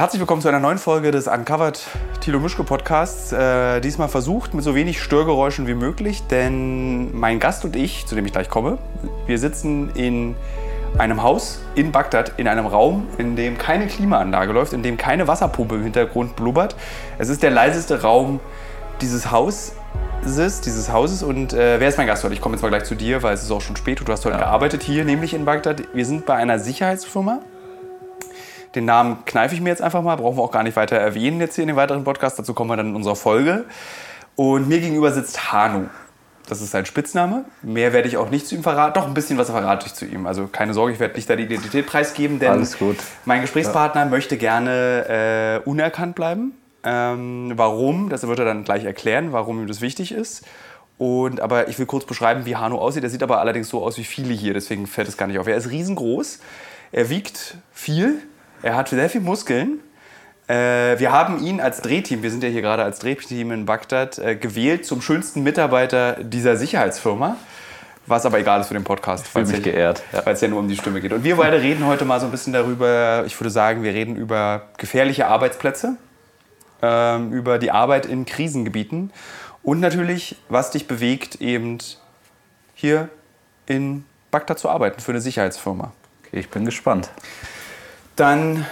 Herzlich willkommen zu einer neuen Folge des Uncovered Thilo Mischke Podcasts. Äh, diesmal versucht mit so wenig Störgeräuschen wie möglich, denn mein Gast und ich, zu dem ich gleich komme, wir sitzen in einem Haus in Bagdad, in einem Raum, in dem keine Klimaanlage läuft, in dem keine Wasserpumpe im Hintergrund blubbert. Es ist der leiseste Raum dieses Hauses, dieses Hauses. Und äh, wer ist mein Gast heute? Ich komme jetzt mal gleich zu dir, weil es ist auch schon spät und du hast heute ja. gearbeitet hier, nämlich in Bagdad. Wir sind bei einer Sicherheitsfirma den Namen kneife ich mir jetzt einfach mal, brauchen wir auch gar nicht weiter erwähnen jetzt hier in den weiteren Podcast. Dazu kommen wir dann in unserer Folge. Und mir gegenüber sitzt Hanu. Das ist sein Spitzname. Mehr werde ich auch nicht zu ihm verraten. Doch, ein bisschen was verrate ich zu ihm. Also keine Sorge, ich werde nicht da die Identität preisgeben, denn Alles gut. mein Gesprächspartner ja. möchte gerne äh, unerkannt bleiben. Ähm, warum, das wird er dann gleich erklären, warum ihm das wichtig ist. Und, aber ich will kurz beschreiben, wie Hanu aussieht. Er sieht aber allerdings so aus wie viele hier, deswegen fällt es gar nicht auf. Er ist riesengroß, er wiegt viel, er hat sehr viel Muskeln. Äh, wir haben ihn als Drehteam, wir sind ja hier gerade als Drehteam in Bagdad, äh, gewählt zum schönsten Mitarbeiter dieser Sicherheitsfirma. Was aber egal ist für den Podcast. Ich fühle mich ja, geehrt. Weil es ja nur um die Stimme geht. Und wir beide reden heute mal so ein bisschen darüber, ich würde sagen, wir reden über gefährliche Arbeitsplätze, ähm, über die Arbeit in Krisengebieten und natürlich, was dich bewegt, eben hier in Bagdad zu arbeiten für eine Sicherheitsfirma. Okay, ich bin gespannt. Dann,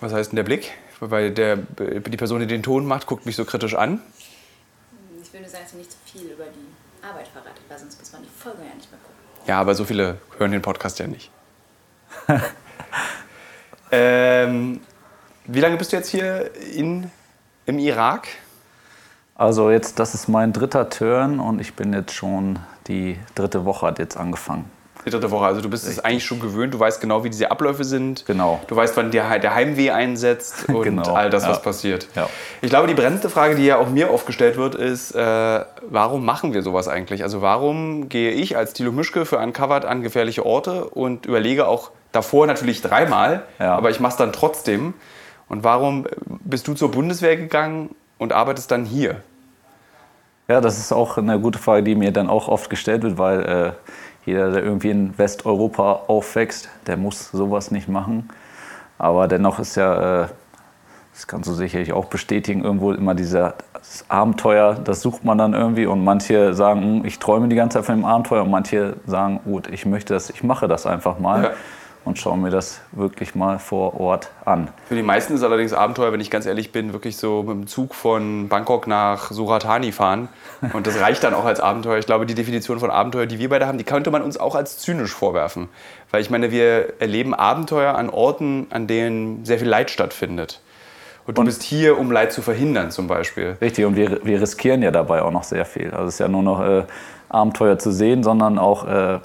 was heißt denn der Blick? Weil der, die Person, die den Ton macht, guckt mich so kritisch an. Ich will nur sagen, dass ihr nicht zu viel über die Arbeit verratet, weil sonst muss man die Folge ja nicht mehr gucken. Ja, aber so viele hören den Podcast ja nicht. ähm, wie lange bist du jetzt hier in, im Irak? Also jetzt, das ist mein dritter Turn und ich bin jetzt schon, die dritte Woche hat jetzt angefangen. Die dritte Woche. Also du bist es eigentlich schon gewöhnt, du weißt genau, wie diese Abläufe sind. Genau. Du weißt, wann der, der Heimweh einsetzt und genau. all das, was passiert. Ja. Ich glaube, die brennendste Frage, die ja auch mir oft gestellt wird, ist, äh, warum machen wir sowas eigentlich? Also warum gehe ich als Thilo Mischke für Uncovered an gefährliche Orte und überlege auch davor natürlich dreimal, ja. aber ich mache es dann trotzdem. Und warum bist du zur Bundeswehr gegangen und arbeitest dann hier? Ja, das ist auch eine gute Frage, die mir dann auch oft gestellt wird, weil äh, jeder, der irgendwie in Westeuropa aufwächst, der muss sowas nicht machen. Aber dennoch ist ja, äh, das kannst du sicherlich auch bestätigen, irgendwo immer dieses Abenteuer, das sucht man dann irgendwie. Und manche sagen, hm, ich träume die ganze Zeit von dem Abenteuer. Und manche sagen, gut, ich möchte das, ich mache das einfach mal. Ja und schaue mir das wirklich mal vor Ort an. Für die meisten ist allerdings Abenteuer, wenn ich ganz ehrlich bin, wirklich so mit dem Zug von Bangkok nach Suratani fahren. Und das reicht dann auch als Abenteuer. Ich glaube, die Definition von Abenteuer, die wir beide haben, die könnte man uns auch als zynisch vorwerfen. Weil ich meine, wir erleben Abenteuer an Orten, an denen sehr viel Leid stattfindet. Und du und bist hier, um Leid zu verhindern, zum Beispiel. Richtig, und wir, wir riskieren ja dabei auch noch sehr viel. Also es ist ja nur noch äh, Abenteuer zu sehen, sondern auch äh,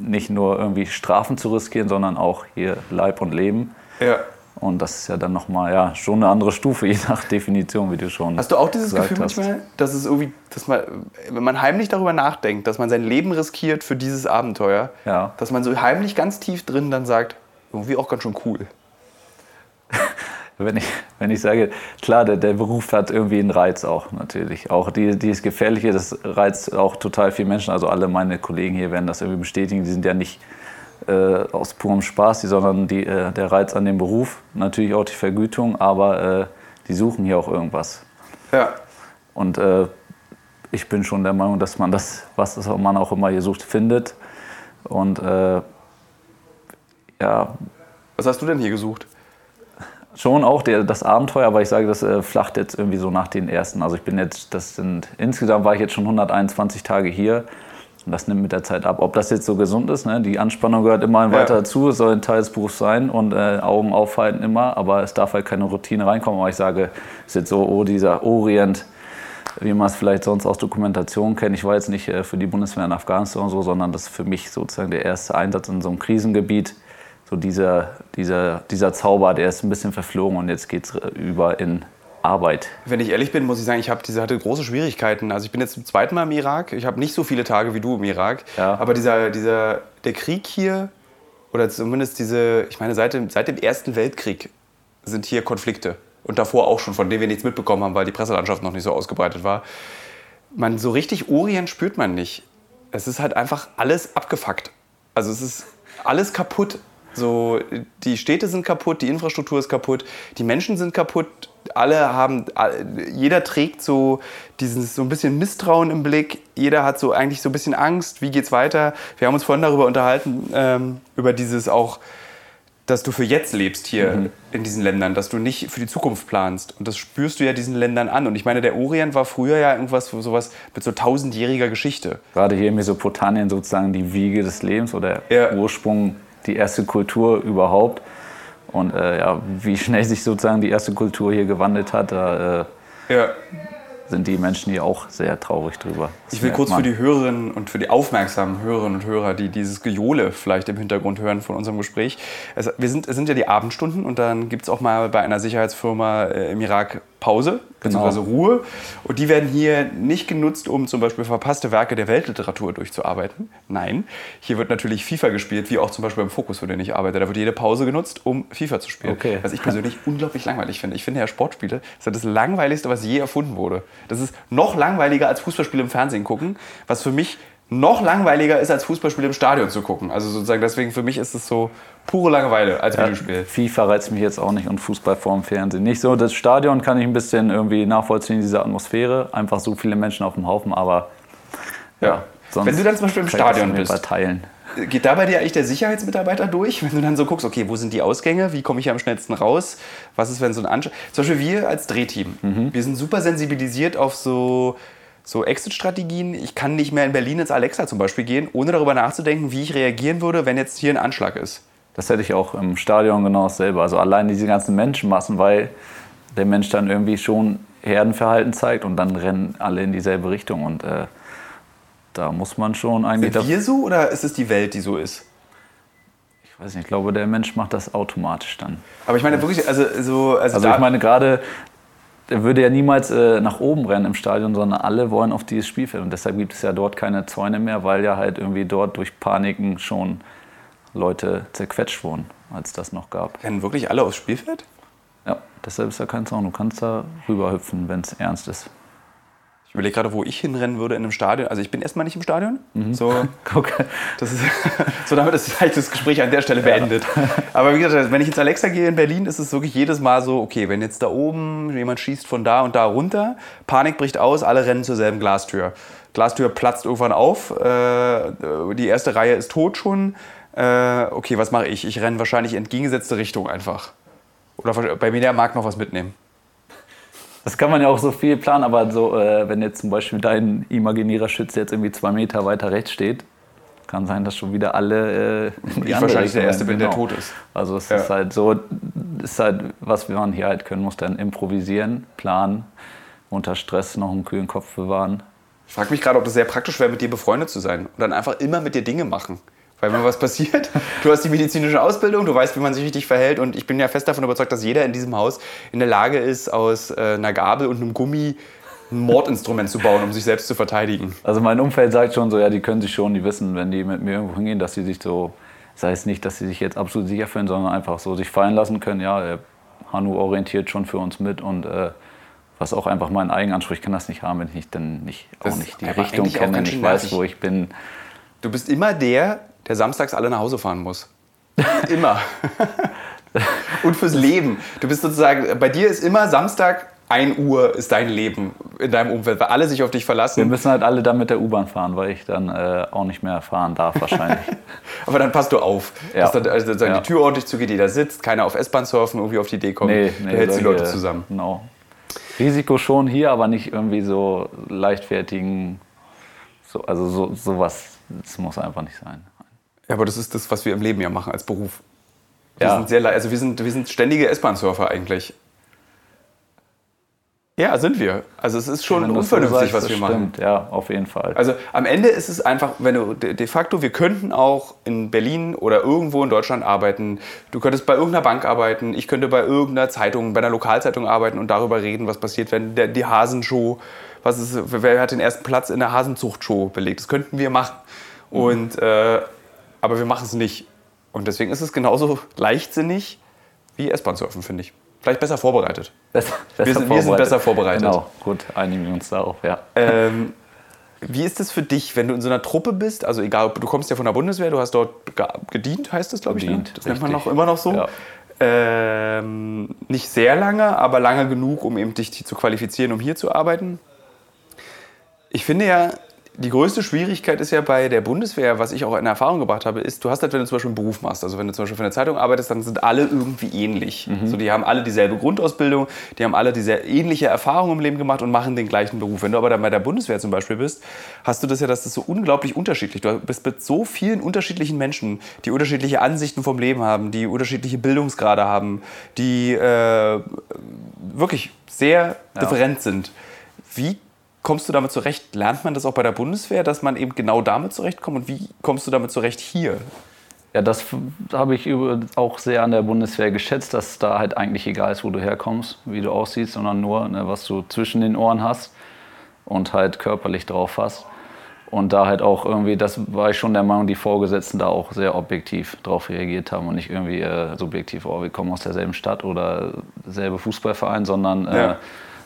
nicht nur irgendwie Strafen zu riskieren, sondern auch hier Leib und Leben. Ja. Und das ist ja dann nochmal ja, schon eine andere Stufe, je nach Definition, wie du schon Hast du auch dieses Gefühl hast. manchmal, dass es irgendwie, dass man, wenn man heimlich darüber nachdenkt, dass man sein Leben riskiert für dieses Abenteuer, ja. dass man so heimlich ganz tief drin dann sagt, irgendwie auch ganz schön cool. wenn ich, wenn ich sage, klar, der, der Beruf hat irgendwie einen Reiz auch natürlich. Auch die, dieses Gefährliche, das reizt auch total viele Menschen. Also alle meine Kollegen hier werden das irgendwie bestätigen. Die sind ja nicht äh, aus purem Spaß, sondern die, äh, der Reiz an dem Beruf, natürlich auch die Vergütung, aber äh, die suchen hier auch irgendwas. Ja. Und äh, ich bin schon der Meinung, dass man das, was man auch immer hier sucht, findet. Und äh, ja. Was hast du denn hier gesucht? Schon auch der, das Abenteuer, aber ich sage, das äh, flacht jetzt irgendwie so nach den ersten. Also ich bin jetzt, das sind, insgesamt war ich jetzt schon 121 Tage hier und das nimmt mit der Zeit ab. Ob das jetzt so gesund ist, ne? die Anspannung gehört immer ja. weiter dazu, es soll ein Teil des Berufs sein und äh, Augen aufhalten immer, aber es darf halt keine Routine reinkommen. Aber ich sage, es ist jetzt so, oh, dieser Orient, wie man es vielleicht sonst aus Dokumentation kennt. Ich war jetzt nicht äh, für die Bundeswehr in Afghanistan und so, sondern das ist für mich sozusagen der erste Einsatz in so einem Krisengebiet so dieser, dieser, dieser Zauber, der ist ein bisschen verflogen und jetzt geht es über in Arbeit. Wenn ich ehrlich bin, muss ich sagen, ich habe diese, hatte große Schwierigkeiten. Also ich bin jetzt zum zweiten Mal im Irak. Ich habe nicht so viele Tage wie du im Irak. Ja. Aber dieser, dieser, der Krieg hier, oder zumindest diese, ich meine, seit dem, seit dem Ersten Weltkrieg sind hier Konflikte. Und davor auch schon, von denen wir nichts mitbekommen haben, weil die Presselandschaft noch nicht so ausgebreitet war. Man, so richtig Orient spürt man nicht. Es ist halt einfach alles abgefuckt. Also es ist alles kaputt So, die Städte sind kaputt, die Infrastruktur ist kaputt, die Menschen sind kaputt. Alle haben, jeder trägt so dieses so ein bisschen Misstrauen im Blick. Jeder hat so eigentlich so ein bisschen Angst. Wie geht's weiter? Wir haben uns vorhin darüber unterhalten ähm, über dieses auch dass du für jetzt lebst hier mhm. in diesen Ländern, dass du nicht für die Zukunft planst. Und das spürst du ja diesen Ländern an. Und ich meine, der Orient war früher ja irgendwas sowas mit so tausendjähriger Geschichte. Gerade hier in Mesopotamien sozusagen die Wiege des Lebens oder ja. Ursprung, die erste Kultur überhaupt. Und äh, ja, wie schnell sich sozusagen die erste Kultur hier gewandelt hat, da äh, ja sind die Menschen hier auch sehr traurig drüber. Ich will kurz für die Hörerinnen und für die aufmerksamen Hörerinnen und Hörer, die dieses Gejohle vielleicht im Hintergrund hören von unserem Gespräch. Es, wir sind, es sind ja die Abendstunden und dann gibt es auch mal bei einer Sicherheitsfirma äh, im Irak Pause bzw. Genau. Ruhe. Und die werden hier nicht genutzt, um zum Beispiel verpasste Werke der Weltliteratur durchzuarbeiten. Nein, hier wird natürlich FIFA gespielt, wie auch zum Beispiel im Fokus, für den ich arbeite. Da wird jede Pause genutzt, um FIFA zu spielen. Okay. Was ich persönlich unglaublich langweilig finde. Ich finde ja Sportspiele das ist das Langweiligste, was je erfunden wurde. Das ist noch langweiliger als Fußballspiele im Fernsehen gucken, was für mich noch langweiliger ist, als Fußballspiele im Stadion zu gucken. Also sozusagen deswegen für mich ist es so pure Langeweile als ja, Videospiel. FIFA reizt mich jetzt auch nicht und Fußball vorm Fernsehen nicht so. Das Stadion kann ich ein bisschen irgendwie nachvollziehen, diese Atmosphäre. Einfach so viele Menschen auf dem Haufen, aber ja. ja. Wenn du dann zum Beispiel im Stadion bist, teilen. geht da bei dir eigentlich der Sicherheitsmitarbeiter durch, wenn du dann so guckst, okay, wo sind die Ausgänge, wie komme ich am schnellsten raus, was ist, wenn so ein Anschlag... Zum Beispiel wir als Drehteam, mhm. wir sind super sensibilisiert auf so so Exit-Strategien. Ich kann nicht mehr in Berlin ins Alexa zum Beispiel gehen, ohne darüber nachzudenken, wie ich reagieren würde, wenn jetzt hier ein Anschlag ist. Das hätte ich auch im Stadion genau dasselbe. Also allein diese ganzen Menschenmassen, weil der Mensch dann irgendwie schon Herdenverhalten zeigt und dann rennen alle in dieselbe Richtung. Und äh, da muss man schon eigentlich. Sind wir so oder ist es die Welt, die so ist? Ich weiß nicht, ich glaube, der Mensch macht das automatisch dann. Aber ich meine wirklich, also so. Also, also ich meine, gerade er würde ja niemals äh, nach oben rennen im Stadion, sondern alle wollen auf dieses Spielfeld. Und deshalb gibt es ja dort keine Zäune mehr, weil ja halt irgendwie dort durch Paniken schon Leute zerquetscht wurden, als das noch gab. Rennen wirklich alle aufs Spielfeld? Ja, deshalb ist ja kein Zaun. Du kannst da rüberhüpfen, wenn es ernst ist. Ich überlege gerade, wo ich hinrennen würde in einem Stadion. Also ich bin erstmal nicht im Stadion. Mhm. So, okay. das ist, so damit ist vielleicht das Gespräch an der Stelle beendet. Ja. Aber wie gesagt, wenn ich ins Alexa gehe in Berlin, ist es wirklich jedes Mal so, okay, wenn jetzt da oben jemand schießt von da und da runter, Panik bricht aus, alle rennen zur selben Glastür. Glastür platzt irgendwann auf, äh, die erste Reihe ist tot schon. Äh, okay, was mache ich? Ich renne wahrscheinlich in entgegengesetzte Richtung einfach. Oder bei mir der mag noch was mitnehmen. Das kann man ja auch so viel planen, aber so, äh, wenn jetzt zum Beispiel dein imaginärer Schütze jetzt irgendwie zwei Meter weiter rechts steht, kann sein, dass schon wieder alle. Äh, ich wahrscheinlich der Erste bin, genau. der tot ist. Also es ja. ist halt so, ist halt, was man hier halt können muss, dann improvisieren, planen, unter Stress noch einen kühlen Kopf bewahren. Ich frage mich gerade, ob das sehr praktisch wäre, mit dir befreundet zu sein und dann einfach immer mit dir Dinge machen. Weil wenn was passiert, du hast die medizinische Ausbildung, du weißt, wie man sich richtig verhält und ich bin ja fest davon überzeugt, dass jeder in diesem Haus in der Lage ist, aus äh, einer Gabel und einem Gummi ein Mordinstrument zu bauen, um sich selbst zu verteidigen. Also mein Umfeld sagt schon so, ja, die können sich schon, die wissen, wenn die mit mir irgendwo hingehen, dass sie sich so, sei es nicht, dass sie sich jetzt absolut sicher fühlen, sondern einfach so sich fallen lassen können, ja, der Hanu orientiert schon für uns mit und äh, was auch einfach mein Eigenanspruch, ich kann das nicht haben, wenn ich dann nicht, auch nicht die Richtung kenne, nicht weiß, wo ich bin. Du bist immer der, der samstags alle nach Hause fahren muss. immer. Und fürs Leben. Du bist sozusagen, bei dir ist immer Samstag 1 Uhr ist dein Leben in deinem Umfeld, weil alle sich auf dich verlassen. Wir müssen halt alle dann mit der U-Bahn fahren, weil ich dann äh, auch nicht mehr fahren darf wahrscheinlich. Aber dann passt du auf, ja. dass dann also ja. die Tür ordentlich zugeht, jeder sitzt, keiner auf S-Bahn surfen, irgendwie auf die Idee kommt. Nee, nee, du hältst die Leute zusammen. Genau. Risiko schon hier, aber nicht irgendwie so leichtfertigen, so, also so, sowas, das muss einfach nicht sein. Ja, aber das ist das, was wir im Leben ja machen als Beruf. Wir ja. sind sehr, also wir sind, wir sind ständige S-Bahn-Surfer eigentlich. Ja, sind wir. Also es ist schon unvernünftig, so was wir machen. Stimmt, ja, auf jeden Fall. Also am Ende ist es einfach, wenn du de facto, wir könnten auch in Berlin oder irgendwo in Deutschland arbeiten. Du könntest bei irgendeiner Bank arbeiten, ich könnte bei irgendeiner Zeitung, bei einer Lokalzeitung arbeiten und darüber reden, was passiert, wenn der, die Hasenshow, was ist, wer hat den ersten Platz in der Hasenzuchtshow belegt. Das könnten wir machen. Mhm. Und äh, aber wir machen es nicht. Und deswegen ist es genauso leichtsinnig wie S-Bahn-Surfen, finde ich. Vielleicht besser vorbereitet. Besser, besser wir, sind, vorbereitet. wir, sind, besser vorbereitet. Genau, gut, einigen wir uns darauf, ja. Ähm, Wie ist das für dich, wenn du in so einer Truppe bist? Also egal, du kommst ja von der Bundeswehr, du hast dort gedient, heißt das, glaube ich. Gedient, ne? Das nennt man richtig. noch immer noch so. Ja. Ähm, nicht sehr lange, aber lange genug, um eben dich zu qualifizieren, um hier zu arbeiten. Ich finde ja, die größte Schwierigkeit ist ja bei der Bundeswehr, was ich auch in Erfahrung gebracht habe, ist, du hast halt, wenn du zum Beispiel einen Beruf machst, also wenn du zum Beispiel für eine Zeitung arbeitest, dann sind alle irgendwie ähnlich. So, die haben alle dieselbe Grundausbildung, die haben alle diese ähnliche Erfahrung im Leben gemacht und machen den gleichen Beruf. Wenn du aber dann bei der Bundeswehr zum Beispiel bist, hast du das ja, das ist so unglaublich unterschiedlich. Du bist mit so vielen unterschiedlichen Menschen, die unterschiedliche Ansichten vom Leben haben, die unterschiedliche Bildungsgrade haben, die äh, wirklich sehr different sind. Wie kommst du damit zurecht? Lernt man das auch bei der Bundeswehr, dass man eben genau damit zurechtkommt? Und wie kommst du damit zurecht hier? Ja, das habe ich auch sehr an der Bundeswehr geschätzt, dass da halt eigentlich egal ist, wo du herkommst, wie du aussiehst, sondern nur, ne, was du zwischen den Ohren hast und halt körperlich drauf hast. Und da halt auch irgendwie, das war ich schon der Meinung, die Vorgesetzten da auch sehr objektiv drauf reagiert haben und nicht irgendwie äh, subjektiv, oh, wir kommen aus derselben Stadt oder derselbe Fußballverein, sondern äh, Ja.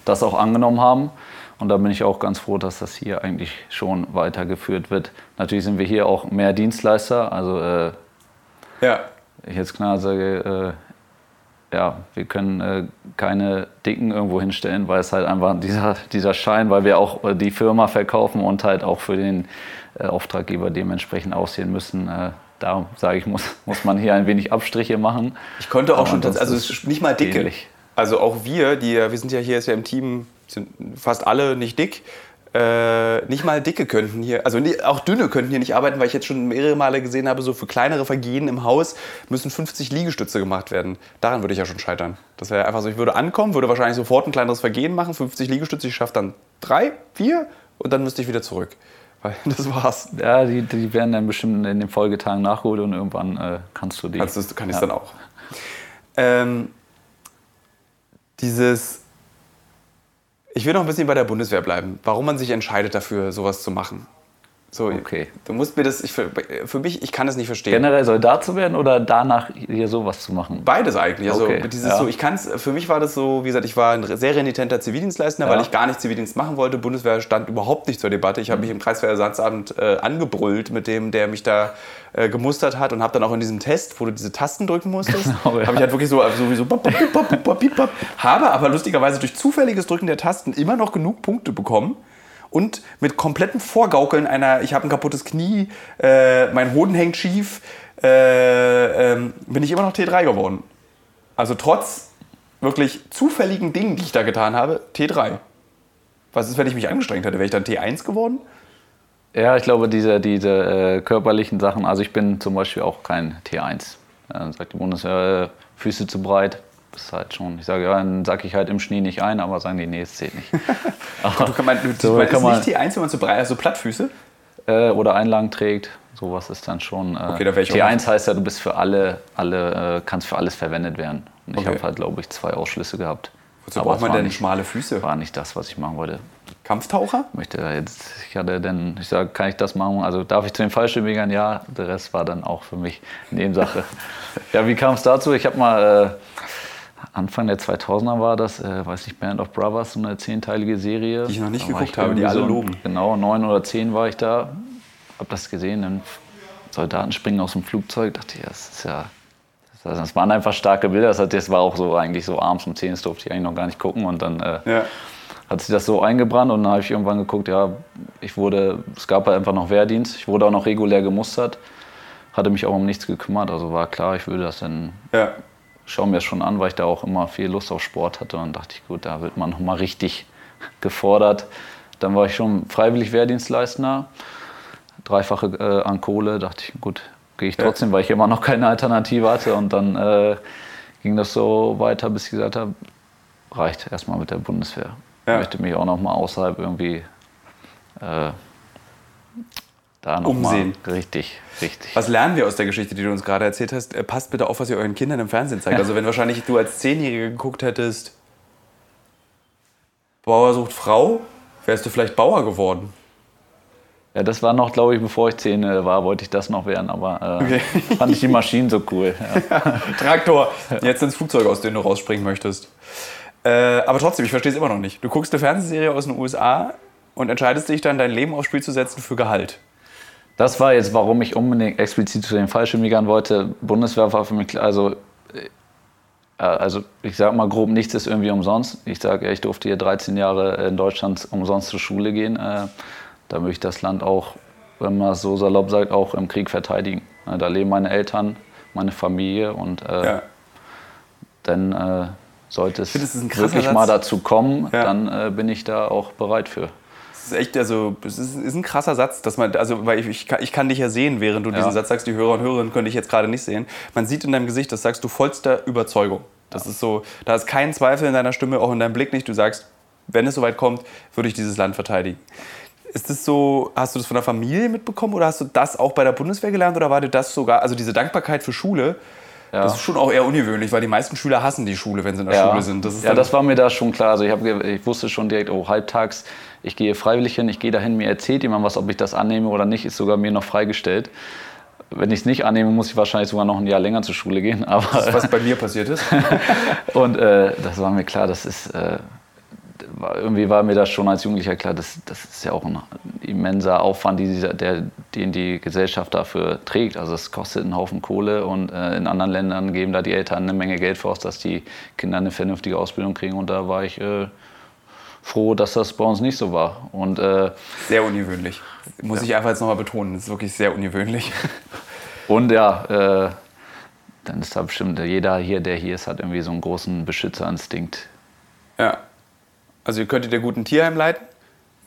das auch angenommen haben. Und da bin ich auch ganz froh, dass das hier eigentlich schon weitergeführt wird. Natürlich sind wir hier auch mehr Dienstleister, also äh, Ja. ich jetzt klar sage, äh, ja, wir können äh, keine Dicken irgendwo hinstellen, weil es halt einfach dieser, dieser Schein, weil wir auch äh, die Firma verkaufen und halt auch für den äh, Auftraggeber dementsprechend aussehen müssen. Äh, da sage ich, muss, muss man hier ein wenig Abstriche machen. Ich konnte auch Aber schon, also ist es ist nicht mal dicke. ähnlich. Also auch wir, die, wir sind ja hier ist ja im Team, sind fast alle nicht dick. Äh, nicht mal dicke könnten hier, also nie- auch dünne könnten hier nicht arbeiten, weil ich jetzt schon mehrere Male gesehen habe, so für kleinere Vergehen im Haus müssen 50 Liegestütze gemacht werden. Daran würde ich ja schon scheitern. Das wäre einfach so, ich würde ankommen, würde wahrscheinlich sofort ein kleineres Vergehen machen, 50 Liegestütze, ich schaffe dann drei, vier und dann müsste ich wieder zurück. Weil das war's. Ja, die, die werden dann bestimmt in den Folgetagen nachgeholt und irgendwann äh, kannst du die. Kannst du's- kann ich es Ja. dann auch. Ähm, dieses. Ich will noch ein bisschen bei der Bundeswehr bleiben. Warum man sich entscheidet dafür, sowas zu machen. So, Okay. Du musst mir das. Ich, für, für mich, ich kann es nicht verstehen. Generell Soldat zu werden oder danach hier sowas zu machen? Beides eigentlich. Also Okay, dieses ja. so, ich kann's, für mich war das so, wie gesagt, ich war ein sehr renitenter Zivildienstleistender, Ja. weil ich gar nicht Zivildienst machen wollte. Bundeswehr stand überhaupt nicht zur Debatte. Ich habe mich im Kreiswehrersatzabend äh, angebrüllt mit dem, der mich da äh, gemustert hat und habe dann auch in diesem Test, wo du diese Tasten drücken musstest, Genau, ja. habe ich halt wirklich so also sowieso bop, bop, bop. habe aber lustigerweise durch zufälliges Drücken der Tasten immer noch genug Punkte bekommen. Und mit komplettem Vorgaukeln einer, ich habe ein kaputtes Knie, äh, mein Hoden hängt schief, äh, ähm, bin ich immer noch T3 geworden. Also trotz wirklich zufälligen Dingen, die ich da getan habe, T3. Was ist, wenn ich mich angestrengt hätte? Wäre ich dann T1 geworden? Ja, ich glaube, diese, diese äh, körperlichen Sachen, also ich bin zum Beispiel auch kein T1. Dann sagt die Bundeswehr, äh, Füße zu breit, ist halt schon. Ich sage, ja, dann sacke ich halt im Schnee nicht ein, aber sagen die, nee, es zählt nicht. aber, Du kann man, du, so man kann ist man, nicht T1, wenn man so breit, also Plattfüße. äh, oder Einlagen trägt, sowas ist dann schon. Äh, Okay, da ich auch T1 heißt ja, du bist für alle, alle äh, kannst für alles verwendet werden. Und ich Okay. habe halt, glaube ich, zwei Ausschlüsse gehabt. Wozu Aber braucht man denn nicht, schmale Füße? War nicht das, was ich machen wollte. Kampftaucher? möchte da jetzt, ich hatte dann, ich sage, kann ich das machen? Also darf ich zu den Fallschirmjägern? Ja, der Rest war dann auch für mich Nebensache. ja, wie kam es dazu? Ich habe mal, äh, Anfang der 2000er war das, äh, weiß nicht, Band of Brothers, so eine zehnteilige Serie. Die ich noch nicht Da geguckt habe, die alle so- loben. Genau, neun oder zehn war ich da, habe das gesehen, dann Soldaten springen aus dem Flugzeug, dachte ich, das ist ja... Das waren einfach starke Bilder. Das war auch so eigentlich so abends um 10 das durfte ich eigentlich noch gar nicht gucken. Und dann äh, Ja. hat sich das so eingebrannt und dann habe ich irgendwann geguckt, ja, ich wurde, es gab halt einfach noch Wehrdienst, ich wurde auch noch regulär gemustert, hatte mich auch um nichts gekümmert, also war klar, ich würde das dann, Ja. Schaue mir das schon an, weil ich da auch immer viel Lust auf Sport hatte und dachte ich, gut, da wird man nochmal richtig gefordert. Dann war ich schon freiwillig Wehrdienstleistender, dreifache äh, an Kohle, dachte ich, gut, gehe ich Ja. trotzdem, weil ich immer noch keine Alternative hatte und dann äh, ging das so weiter, bis ich gesagt habe, reicht erstmal mit der Bundeswehr. Ja. Ich möchte mich auch noch mal außerhalb irgendwie äh, da noch Umsehen. mal richtig, richtig. Was lernen wir aus der Geschichte, die du uns gerade erzählt hast? Äh, Passt bitte auf, was ihr euren Kindern im Fernsehen zeigt. Also wenn wahrscheinlich du als Zehnjähriger geguckt hättest, Bauer sucht Frau, wärst du vielleicht Bauer geworden. Ja, das war noch, glaube ich, bevor ich zehn äh, war, wollte ich das noch werden, aber äh, Okay. fand ich die Maschinen so cool. Ja. Traktor, jetzt ins Flugzeug, aus dem du rausspringen möchtest. Äh, aber trotzdem, ich verstehe es immer noch nicht. Du guckst eine Fernsehserie aus den USA, und entscheidest dich dann, dein Leben aufs Spiel zu setzen für Gehalt. Das war jetzt, warum ich unbedingt explizit zu den Fallschirmjägern wollte. Bundeswehr war für mich klar, also, äh, also ich sag mal grob, nichts ist irgendwie umsonst. Ich sage, ich durfte hier 13 Jahre in Deutschland umsonst zur Schule gehen. Äh, da möchte ich das Land auch, wenn man es so salopp sagt, auch im Krieg verteidigen. Äh, da leben meine Eltern, meine Familie und äh, ja. dann äh, sollte es wirklich Satz. mal dazu kommen, ja. dann äh, bin ich da auch bereit für. Das ist echt, also, es ist, ist, ein krasser Satz, dass man, also, weil ich, ich, kann, ich kann dich ja sehen, während du ja. diesen Satz sagst, die Hörer und Hörerinnen können dich jetzt gerade nicht sehen. Man sieht in deinem Gesicht, das sagst du vollster Überzeugung. Das ist so, da ist kein Zweifel in deiner Stimme, auch in deinem Blick nicht. Du sagst, wenn es soweit kommt, würde ich dieses Land verteidigen. Ist das so, hast du das von der Familie mitbekommen oder hast du das auch bei der Bundeswehr gelernt oder war dir das sogar, also diese Dankbarkeit für Schule, ja. das ist schon auch eher ungewöhnlich, weil die meisten Schüler hassen die Schule, wenn sie in der ja. Schule sind. Das ja, das war mir da schon klar. Also ich, hab, ich wusste schon direkt, oh, halbtags, ich gehe freiwillig hin, ich gehe dahin, mir erzählt jemand was, ob ich das annehme oder nicht, ist sogar mir noch freigestellt. Wenn ich es nicht annehme, muss ich wahrscheinlich sogar noch ein Jahr länger zur Schule gehen. Aber das ist, was bei mir passiert ist. und äh, das war mir klar, das ist... Äh, irgendwie war mir das schon als Jugendlicher klar, das, das ist ja auch ein immenser Aufwand, die, der, den die Gesellschaft dafür trägt. Also es kostet einen Haufen Kohle und äh, in anderen Ländern geben da die Eltern eine Menge Geld für aus, dass die Kinder eine vernünftige Ausbildung kriegen. Und da war ich äh, froh, dass das bei uns nicht so war. Und, äh, sehr ungewöhnlich. Muss ja. ich einfach jetzt nochmal betonen, das ist wirklich sehr ungewöhnlich. Und ja, äh, dann ist da bestimmt jeder hier, der hier ist, hat irgendwie so einen großen Beschützerinstinkt. Ja. Also ihr könntet ihr gut ein Tierheim leiten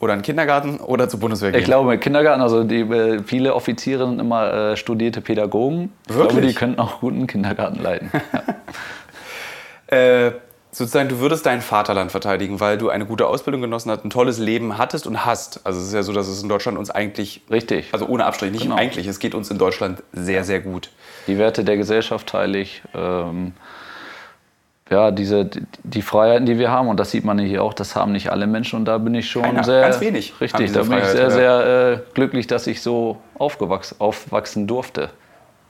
oder einen Kindergarten oder zur Bundeswehr gehen? Ich glaube, Kindergarten, also die, äh, viele Offiziere sind immer äh, studierte Pädagogen. Ich Wirklich? glaube, die könnten auch gut einen Kindergarten leiten. Ja. äh, sozusagen, du würdest dein Vaterland verteidigen, weil du eine gute Ausbildung genossen hast, ein tolles Leben hattest und hast. Also es ist ja so, dass es in Deutschland uns eigentlich... Richtig. Also ohne Abstrich, nicht genau. eigentlich. Es geht uns in Deutschland sehr, sehr gut. Die Werte der Gesellschaft teile ich. Ähm, ja, diese, die Freiheiten, die wir haben, und das sieht man hier auch, das haben nicht alle Menschen und da bin ich schon Keiner, sehr. Ganz wenig. Richtig, da bin ich sehr, sehr äh, glücklich, dass ich so aufgewachsen, aufwachsen durfte.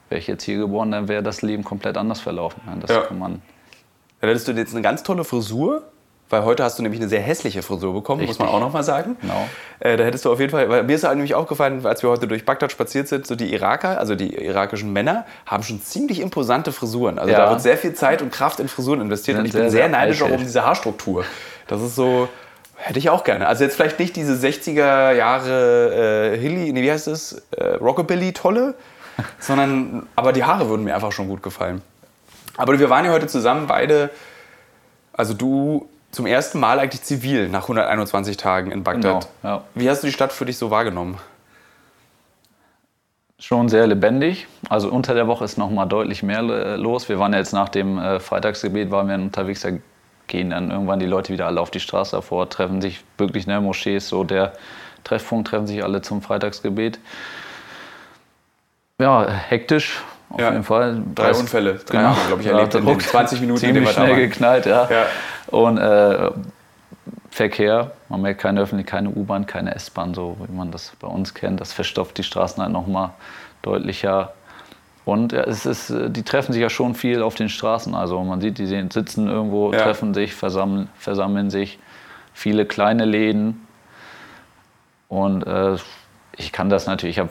Wäre ich jetzt hier geboren, dann wäre das Leben komplett anders verlaufen. Das ja. kann man. Dann hättest du jetzt eine ganz tolle Frisur, weil heute hast du nämlich eine sehr hässliche Frisur bekommen, Richtig. muss man auch noch mal sagen. Genau. Äh, da hättest du auf jeden Fall, weil mir ist nämlich aufgefallen, als wir heute durch Bagdad spaziert sind, so die Iraker, also die irakischen Männer, haben schon ziemlich imposante Frisuren. Also ja. da wird sehr viel Zeit und Kraft in Frisuren investiert und ich bin sehr, sehr neidisch auch um diese Haarstruktur. Das ist so, hätte ich auch gerne. Also jetzt vielleicht nicht diese 60er Jahre äh, Hilly, nee, wie heißt das, äh, Rockabilly-Tolle, sondern, aber die Haare würden mir einfach schon gut gefallen. Aber wir waren ja heute zusammen beide, also du zum ersten Mal eigentlich zivil nach 121 Tagen in Bagdad. Genau, ja. Wie hast du die Stadt für dich so wahrgenommen? Schon sehr lebendig. Also unter der Woche ist noch mal deutlich mehr los. Wir waren jetzt nach dem äh, Freitagsgebet waren wir unterwegs. Da gehen dann irgendwann die Leute wieder alle auf die Straße davor, treffen sich wirklich in der Moschee ist so der Treffpunkt, treffen sich alle zum Freitagsgebet. Ja, hektisch, auf ja, jeden Fall. Drei Unfälle, drei genau. glaube ich, erlebt in den 20 Minuten. Ziemlich schnell geknallt, ja. ja. Und äh, Verkehr, man merkt keine öffentliche, keine U-Bahn, keine S-Bahn, so wie man das bei uns kennt. Das verstopft die Straßen halt nochmal deutlicher. Und ja, es ist, äh, die treffen sich ja schon viel auf den Straßen. Also man sieht, die sitzen irgendwo, ja. treffen sich, versammeln, versammeln sich. Viele kleine Läden. Und äh, ich kann das natürlich, ich habe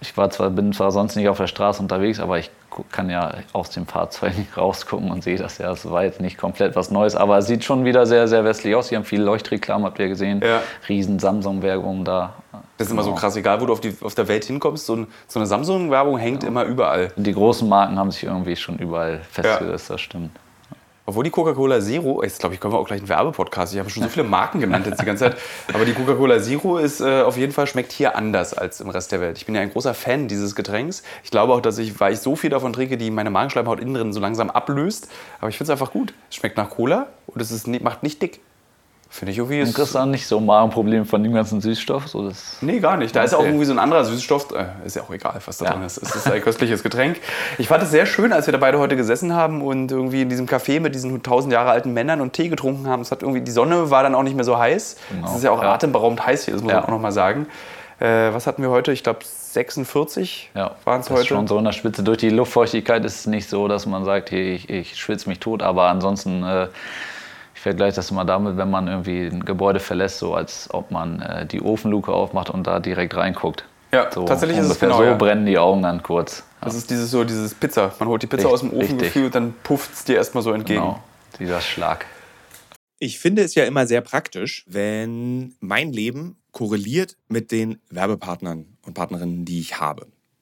ich war zwar, bin zwar sonst nicht auf der Straße unterwegs, aber ich kann ja aus dem Fahrzeug rausgucken und sehe das ja. Es war jetzt nicht komplett was Neues, aber es sieht schon wieder sehr, sehr westlich aus. Sie haben viele Leuchtreklamen, habt ihr gesehen. Ja. Riesen Samsung-Werbung da. Das ist immer so genau. krass, egal wo du auf, die, auf der Welt hinkommst, so, ein, so eine Samsung-Werbung hängt ja. immer überall. Die großen Marken haben sich irgendwie schon überall festgesetzt, ja. das stimmt. Obwohl die Coca-Cola Zero, jetzt glaube ich, können wir auch gleich einen Werbepodcast. Ich habe schon so viele Marken genannt jetzt die ganze Zeit. Aber die Coca-Cola Zero ist äh, auf jeden Fall schmeckt hier anders als im Rest der Welt. Ich bin ja ein großer Fan dieses Getränks. Ich glaube auch, dass ich, weil ich so viel davon trinke, die meine Magenschleimhaut innen drin so langsam ablöst. Aber ich finde es einfach gut. Es schmeckt nach Cola und es ist, macht nicht dick. Finde ich irgendwie. Und kriegst du nicht so ein Magenproblem von dem ganzen Süßstoff? So das nee, gar nicht. Da okay. ist auch irgendwie so ein anderer Süßstoff. Äh, ist ja auch egal, was da ja. drin ist. Es ist ein köstliches Getränk. Ich fand es sehr schön, als wir da beide heute gesessen haben und irgendwie in diesem Café mit diesen tausend Jahre alten Männern und Tee getrunken haben. Es hat irgendwie, die Sonne war dann auch nicht mehr so heiß. Genau. Es ist ja auch ja. atemberaubend heiß hier, das muss ja. man auch nochmal sagen. Äh, was hatten wir heute? Ich glaube 46 ja, waren es heute. schon so in der Spitze. Durch die Luftfeuchtigkeit ist es nicht so, dass man sagt, hey, ich, ich schwitze mich tot, aber ansonsten. Äh, ich vergleiche das immer damit, wenn man irgendwie ein Gebäude verlässt, so als ob man äh, die Ofenluke aufmacht und da direkt reinguckt. Ja, so tatsächlich ist es genau. So ja. brennen die Augen dann kurz. Ja, Das ist dieses so, dieses Pizza. Man holt die Pizza Richtig, aus dem Ofen richtig. gefühlt und dann pufft es dir erstmal so entgegen. genau, dieser Schlag. Ich finde es ja immer sehr praktisch, wenn mein Leben korreliert mit den Werbepartnern und Partnerinnen, die ich habe.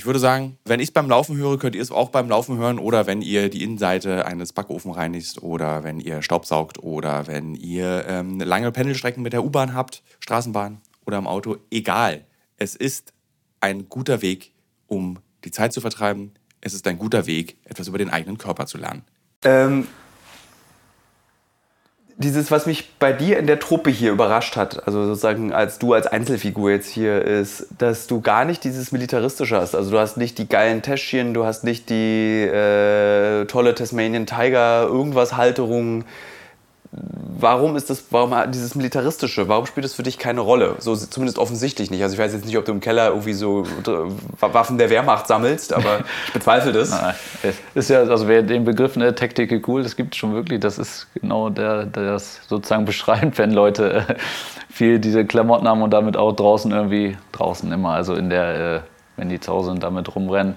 ich würde sagen, wenn ich es beim Laufen höre, könnt ihr es auch beim Laufen hören oder wenn ihr die Innenseite eines Backofen reinigt oder wenn ihr Staubsaugt oder wenn ihr ähm, lange Pendelstrecken mit der U-Bahn habt, Straßenbahn oder im Auto. Egal. Es ist ein guter Weg, um die Zeit zu vertreiben. Es ist ein guter Weg, etwas über den eigenen Körper zu lernen. Ähm, dieses, was mich bei dir in der Truppe hier überrascht hat, also sozusagen als du als Einzelfigur jetzt hier ist, dass du gar nicht dieses Militaristische hast. Also du hast nicht die geilen Täschchen, du hast nicht die äh, tolle Tasmanian Tiger, irgendwas Halterung. Warum ist das, warum hat dieses Militaristische, warum spielt das für dich keine Rolle? So zumindest offensichtlich nicht. Also ich weiß jetzt nicht, ob du im Keller irgendwie so Waffen der Wehrmacht sammelst, aber ich bezweifle das. Nein, es ist ja, also wer den Begriff ne, Tactical Cool, das gibt es schon wirklich, das ist genau der, der das sozusagen beschreibt, wenn Leute äh, viel diese Klamotten haben und damit auch draußen irgendwie, draußen immer, also in der, äh, wenn die zu Hause sind, damit rumrennen.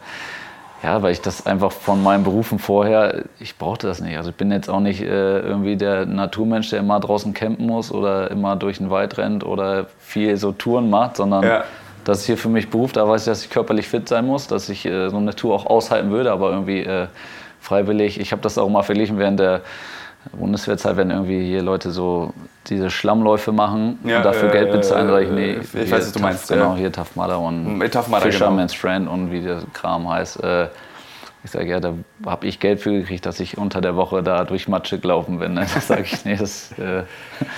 Ja, weil ich das einfach von meinen Berufen vorher, ich brauchte das nicht. Also ich bin jetzt auch nicht äh, irgendwie der Naturmensch, der immer draußen campen muss oder immer durch den Wald rennt oder viel so Touren macht, sondern Ja. das ist hier für mich Beruf. Da weiß ich, dass ich körperlich fit sein muss, dass ich äh, so eine Tour auch aushalten würde, aber irgendwie äh, freiwillig. Ich habe das auch mal verglichen während der Bundeswehrzeit, wenn irgendwie hier Leute so diese Schlammläufe machen Ja, und dafür äh, Geld bezahlen, sage ich, nee, äh, ich hier weiß, was du meinst, Genau, ja. hier Tough Mudder und Mm, Tough Mudder, Fisherman's Friend und wie der Kram heißt. Äh, ich sage, ja, da habe ich Geld für gekriegt, dass ich unter der Woche da durch Matsche gelaufen bin. Da sage ich, nee, das... Äh,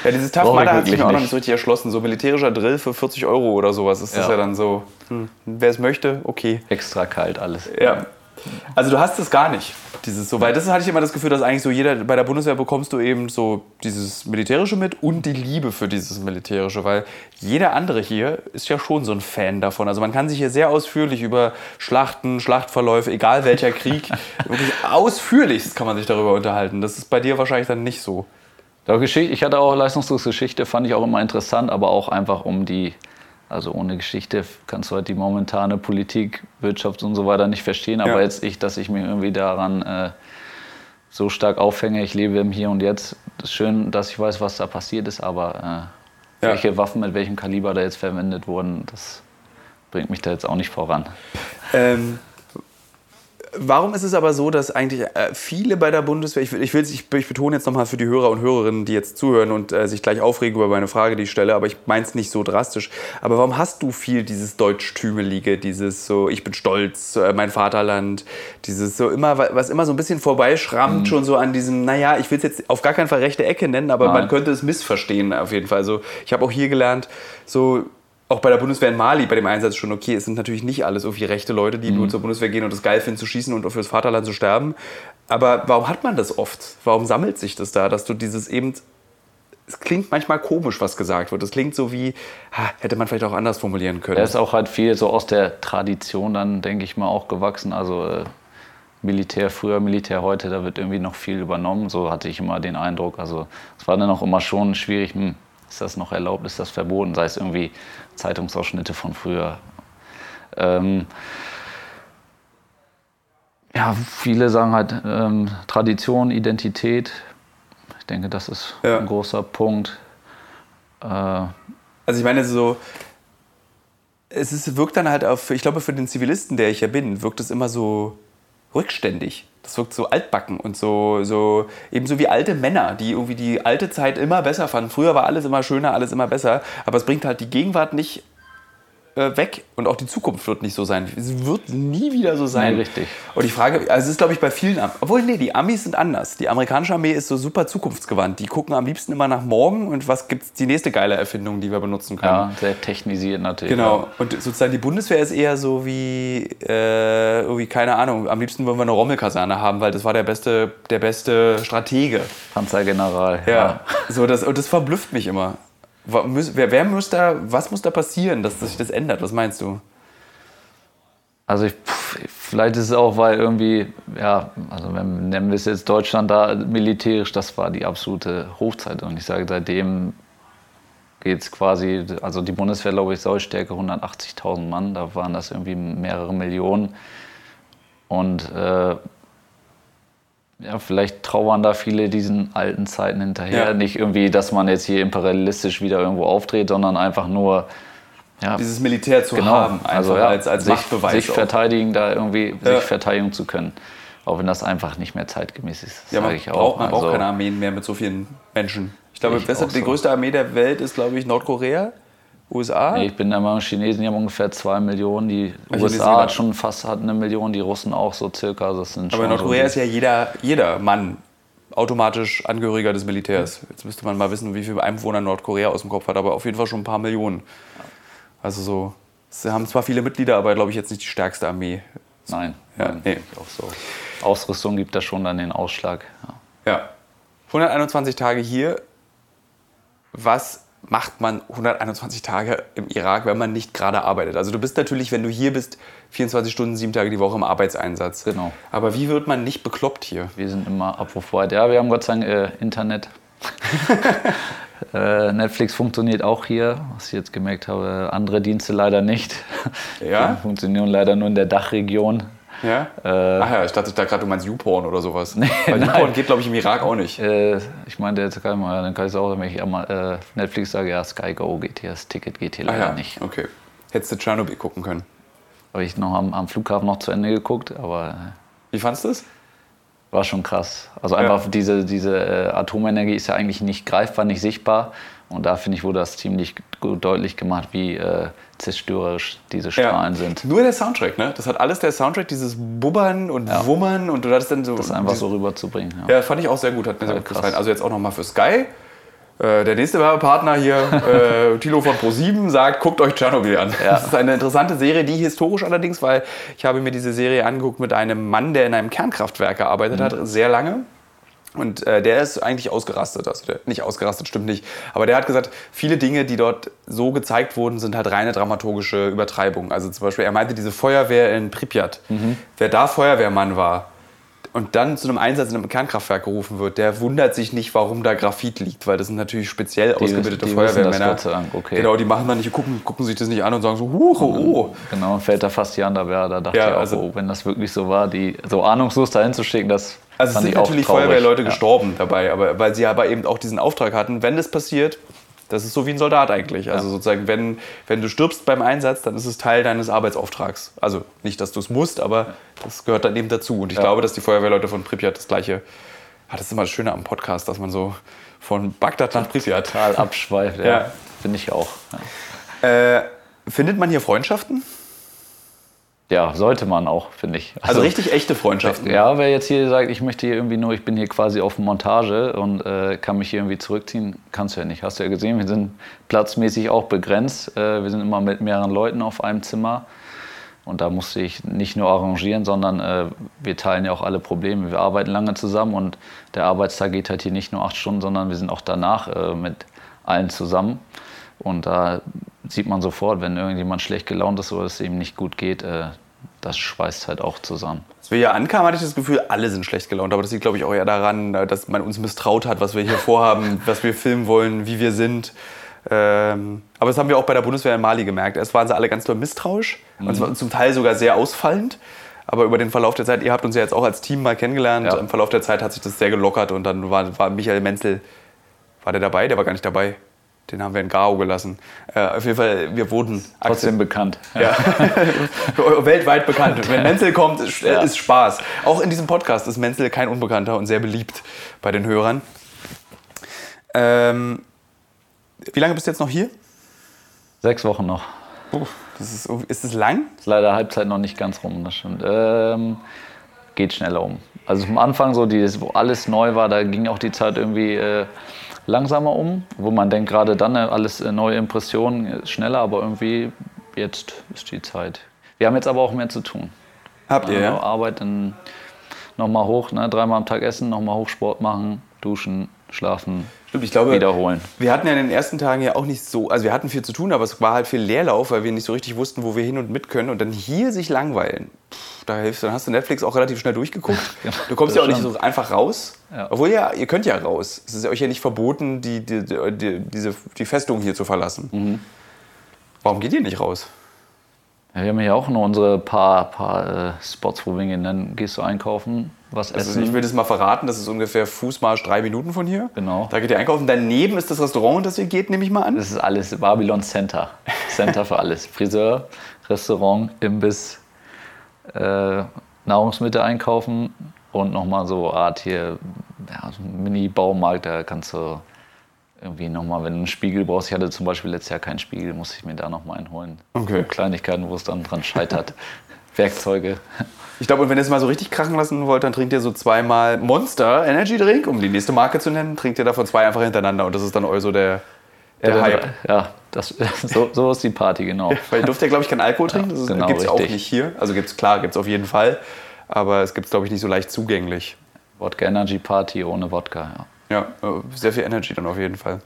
Ja, dieses Tough Mudder hat sich wirklich mir auch noch nicht. so richtig erschlossen. So militärischer Drill für 40 Euro oder sowas ist das Ja. ja dann so. Hm, wer es möchte, okay. extra kalt alles. Ja. Also du hast es gar nicht. Dieses so, weil das hatte ich immer das Gefühl, dass eigentlich so jeder bei der Bundeswehr bekommst du eben so dieses Militärische mit und die Liebe für dieses Militärische, weil jeder andere hier ist ja schon so ein Fan davon. Also man kann sich hier sehr ausführlich über Schlachten, Schlachtverläufe, egal welcher Krieg, wirklich ausführlichst kann man sich darüber unterhalten. Das ist bei dir wahrscheinlich dann nicht so. Ich hatte auch Leistungsdrucksgeschichte, fand ich auch immer interessant, aber auch einfach um die, also ohne Geschichte kannst du halt die momentane Politik, Wirtschaft und so weiter nicht verstehen. Aber Ja. jetzt ich, dass ich mich irgendwie daran äh, so stark aufhänge. Ich lebe im Hier und Jetzt. Es ist schön, dass ich weiß, was da passiert ist, aber äh, Ja. welche Waffen mit welchem Kaliber da jetzt verwendet wurden, das bringt mich da jetzt auch nicht voran. Ähm, warum ist es aber so, dass eigentlich äh, viele bei der Bundeswehr, ich, will- ich, will, ich, ich betone jetzt nochmal für die Hörer und Hörerinnen, die jetzt zuhören und äh, sich gleich aufregen über meine Frage, die ich stelle, aber ich meine es nicht so drastisch. Aber warum hast du viel dieses Deutschtümelige, dieses so, ich bin stolz, äh, mein Vaterland, dieses so immer, wa- was immer so ein bisschen vorbeischrammt, schon so an diesem, naja, ich will es jetzt auf gar keinen Fall rechte Ecke nennen, aber man Nein. könnte es missverstehen auf jeden Fall. Also ich habe auch hier gelernt, so auch bei der Bundeswehr in Mali, bei dem Einsatz schon, okay, es sind natürlich nicht alles irgendwie rechte Leute, die nur zur Bundeswehr gehen und es geil finden zu schießen und fürs Vaterland zu sterben. Aber warum hat man das oft? Warum sammelt sich das da, dass du dieses eben. Es klingt manchmal komisch, was gesagt wird. Es klingt so wie, ha, hätte man vielleicht auch anders formulieren können. Er ist auch halt viel so aus der Tradition dann, denke ich mal, auch gewachsen. Also äh, Militär früher, Militär heute, da wird irgendwie noch viel übernommen. So hatte ich immer den Eindruck. Also es war dann auch immer schon schwierig, hm, ist das noch erlaubt, ist das verboten, sei es irgendwie Zeitungsausschnitte von früher. Ähm, ja, viele sagen halt ähm, Tradition, Identität. Ich denke, das ist Ja. ein großer Punkt. Äh, Also ich meine so, es ist, wirkt dann halt auf, ich glaube für den Zivilisten, der ich ja bin, wirkt es immer so rückständig. Das wirkt so altbacken und so, so eben so wie alte Männer, die irgendwie die alte Zeit immer besser fanden. Früher war alles immer schöner, alles immer besser, aber es bringt halt die Gegenwart nicht äh, weg und auch die Zukunft wird nicht so sein. Es wird nie wieder so sein. Nee, richtig. Und die Frage, also es ist glaube ich bei vielen, Am- obwohl nee, die Amis sind anders. Die amerikanische Armee ist so super zukunftsgewandt. Die gucken am liebsten immer nach morgen und was gibt's die nächste geile Erfindung, die wir benutzen können. ja, sehr technisiert natürlich. Genau. Und sozusagen die Bundeswehr ist eher so wie, äh, irgendwie, keine Ahnung, am liebsten wollen wir eine Rommelkaserne haben, weil das war der beste, der beste Stratege. Panzergeneral. Ja. So, das, und das verblüfft mich immer. Wer, wer muss da, was muss da passieren, dass sich das ändert? Was meinst du? Also ich, vielleicht ist es auch, weil irgendwie, ja, also wenn, nennen wir es jetzt Deutschland da militärisch, das war die absolute Hochzeit. Und ich sage, seitdem geht es quasi, also die Bundeswehr, glaube ich, Sollstärke 180.000 Mann, da waren das irgendwie mehrere Millionen. Und äh, ja, vielleicht trauern da viele diesen alten Zeiten hinterher. Ja. Nicht irgendwie, dass man jetzt hier imperialistisch wieder irgendwo auftritt, sondern einfach nur, ja, Dieses Militär zu genau, haben, also ja, als, als sich, Machtbeweis. sich auch. verteidigen, da irgendwie sich verteidigen zu können. Auch wenn das einfach nicht mehr zeitgemäß ist, ja, man ich auch. braucht, man braucht Also, keine Armeen mehr mit so vielen Menschen. Ich glaube, Ich ist die so. größte Armee der Welt ist, glaube ich, Nordkorea, USA. nee, ich bin der Meinung, Chinesen die haben ungefähr zwei Millionen, die Chinesen USA hat schon fast hat eine Million, die Russen auch so circa. Also Das sind Aber in Nordkorea so ist ja jeder, jeder Mann automatisch Angehöriger des Militärs. Jetzt müsste man mal wissen, wie viele Einwohner Nordkorea aus dem Kopf hat, aber auf jeden Fall schon ein paar Millionen. Also so, sie haben zwar viele Mitglieder, aber glaube ich jetzt nicht die stärkste Armee. Nein, Ja, nein, nee. auch so. Ausrüstung gibt da schon dann den Ausschlag. Ja. Ja. 121 Tage hier. Was macht man 121 Tage im Irak, wenn man nicht gerade arbeitet? Also du bist natürlich, wenn du hier bist, 24 Stunden, sieben Tage die Woche im Arbeitseinsatz. Genau. Aber wie wird man nicht bekloppt hier? Wir sind immer abrufbereit. Ja, wir haben Gott sei Dank äh, Internet. äh, Netflix funktioniert auch hier, was ich jetzt gemerkt habe. Andere Dienste leider nicht. Ja? Die funktionieren leider nur in der Dachregion. Ja? Äh, Ach ja, ich dachte da gerade, du meinst YouPorn oder sowas. Weil nein. YouPorn geht, glaube ich, im Irak auch nicht. Äh, ich meinte jetzt gerade mal, dann kann ich es auch, wenn ich einmal äh, Netflix sage, ja, Sky Go geht hier, das Ticket geht hier Ah leider ja, nicht. okay. Hättest du Tschernobyl gucken können. Habe ich noch am, am Flughafen noch zu Ende geguckt, aber äh, Wie fandest du es? War schon krass. Also einfach diese, diese äh, Atomenergie ist ja eigentlich nicht greifbar, nicht sichtbar. Und da finde ich, wurde das ziemlich gut deutlich gemacht, wie äh, zerstörerisch diese Strahlen sind. Nur der Soundtrack, ne? Das hat alles der Soundtrack, dieses Bubbern und Wummern und du hattest dann so. Das einfach so rüberzubringen. Ja. Ja, fand ich auch sehr gut, hat mir sehr gut gefallen. Also jetzt auch nochmal für Sky. Äh, der nächste Werbepartner hier, äh, Tilo von Pro7, sagt, guckt euch Tschernobyl an. Das ist eine interessante Serie, die historisch allerdings, weil ich habe mir diese Serie angeguckt mit einem Mann, der in einem Kernkraftwerk gearbeitet hat, sehr lange. Und äh, der ist eigentlich ausgerastet. Also der, nicht ausgerastet, stimmt nicht. Aber der hat gesagt, viele Dinge, die dort so gezeigt wurden, sind halt reine dramaturgische Übertreibungen. Also zum Beispiel, er meinte, diese Feuerwehr in Pripyat, wer da Feuerwehrmann war und dann zu einem Einsatz in einem Kernkraftwerk gerufen wird, der wundert sich nicht, warum da Graphit liegt, weil das sind natürlich speziell ausgebildete die wissen das Feuerwehrmänner. Gott sei Dank, okay. Genau, die machen dann nicht, gucken, gucken sich das nicht an und sagen so, huch, oh. Genau, fällt da fast die Hand ab. Ja, da dachte Ja, ich auch, also- oh, wenn das wirklich so war, die so ahnungslos dahin zu schicken, das Also es sind natürlich. Feuerwehrleute Ja. gestorben dabei, aber weil sie aber eben auch diesen Auftrag hatten, wenn das passiert, das ist so wie ein Soldat eigentlich. Also sozusagen, wenn, wenn du stirbst beim Einsatz, dann ist es Teil deines Arbeitsauftrags. Also nicht, dass du es musst, aber das gehört dann eben dazu. Und ich glaube, dass die Feuerwehrleute von Pripyat das gleiche. Ah, das ist immer das Schöne am Podcast, dass man so von Bagdad nach Pripyat. Total abschweift, ja. Ja. Finde ich auch. Ja. Äh, findet man hier Freundschaften? Ja, sollte man auch, finde ich. Also, richtig echte Freundschaften. Ja, wer jetzt hier sagt, ich möchte hier irgendwie nur, ich bin hier quasi auf Montage und äh, kann mich hier irgendwie zurückziehen, kannst du ja nicht. Hast du ja gesehen, wir sind platzmäßig auch begrenzt. Äh, wir sind immer mit mehreren Leuten auf einem Zimmer. Und da musste ich nicht nur arrangieren, sondern äh, wir teilen ja auch alle Probleme. Wir arbeiten lange zusammen und der Arbeitstag geht halt hier nicht nur acht Stunden, sondern wir sind auch danach äh, mit allen zusammen. Und da sieht man sofort, wenn irgendjemand schlecht gelaunt ist oder es ihm nicht gut geht, äh, das schweißt halt auch zusammen. Als wir hier ankamen, hatte ich das Gefühl, alle sind schlecht gelaunt. Aber das liegt, glaube ich, auch eher daran, dass man uns misstraut hat, was wir hier vorhaben, was wir filmen wollen, wie wir sind. Ähm, aber das haben wir auch bei der Bundeswehr in Mali gemerkt. Erst waren sie alle ganz doll misstrauisch und zwar zum Teil sogar sehr ausfallend. Aber über den Verlauf der Zeit, ihr habt uns ja jetzt auch als Team mal kennengelernt, Ja. im Verlauf der Zeit hat sich das sehr gelockert und dann war, war Michael Menzel, war der dabei? Der war gar nicht dabei. Den haben wir in Gao gelassen. Äh, auf jeden Fall, wir wurden Trotzdem bekannt. ja. Weltweit bekannt. Wenn Menzel kommt, ist, Ja. ist Spaß. Auch in diesem Podcast ist Menzel kein Unbekannter und sehr beliebt bei den Hörern. Ähm, wie lange bist du jetzt noch hier? Sechs Wochen noch. Das ist, ist es lang? Ist leider Halbzeit noch nicht ganz rum, das stimmt. Ähm, geht schneller um. Also am Anfang, so dieses, wo alles neu war, da ging auch die Zeit irgendwie äh, langsamer um. Wo man denkt, gerade dann äh, alles äh, neue Impressionen, äh, schneller, aber irgendwie jetzt ist die Zeit. Wir haben jetzt aber auch mehr zu tun. Habt ihr, Also ja? Arbeiten, nochmal hoch, ne, dreimal am Tag essen, nochmal hoch Sport machen, duschen, schlafen, Stimmt, ich glaube, wiederholen. wir hatten ja in den ersten Tagen ja auch nicht so, also wir hatten viel zu tun, aber es war halt viel Leerlauf, weil wir nicht so richtig wussten, wo wir hin und mit können. Und dann hier sich langweilen, Pff, da hilft, dann hast du Netflix auch relativ schnell durchgeguckt. Du kommst ja auch nicht so einfach raus. Ja. Obwohl ja, ihr könnt ja raus. Es ist ja euch ja nicht verboten, die, die, die, diese, die Festung hier zu verlassen. Mhm. Warum geht ihr nicht raus? Ja, wir haben hier auch nur unsere paar, paar äh, Spots, wo wir hingehen. Dann gehst du einkaufen, was Also essen. ich will das mal verraten, das ist ungefähr Fußmarsch drei Minuten von hier. Genau. Da geht ihr einkaufen. Daneben ist das Restaurant, das ihr geht, nehme ich mal an. Das ist alles Babylon Center. Center für alles. Friseur, Restaurant, Imbiss, äh, Nahrungsmittel einkaufen und nochmal so Art hier, ja, so ein Mini-Baumarkt, da kannst du irgendwie nochmal, wenn du einen Spiegel brauchst, ich hatte zum Beispiel letztes Jahr keinen Spiegel, musste ich mir da nochmal einen holen. Okay. So Kleinigkeiten, wo es dann dran scheitert. Werkzeuge. Ich glaube, und wenn ihr es mal so richtig krachen lassen wollt, dann trinkt ihr so zweimal Monster Energy Drink, um die nächste Marke zu nennen. Trinkt ihr davon zwei einfach hintereinander und das ist dann eu so der, der ja, Hype. Ja, das, so, so ist die Party, genau. Weil ihr dürft ja, glaube ich, keinen Alkohol trinken. Das genau, gibt es ja auch nicht hier. Also gibt es, klar, gibt es auf jeden Fall. Aber es gibt es, glaube ich, nicht so leicht zugänglich. Wodka Energy Party ohne Wodka, ja. Ja, äh, sehr viel Energy dann auf jeden Fall.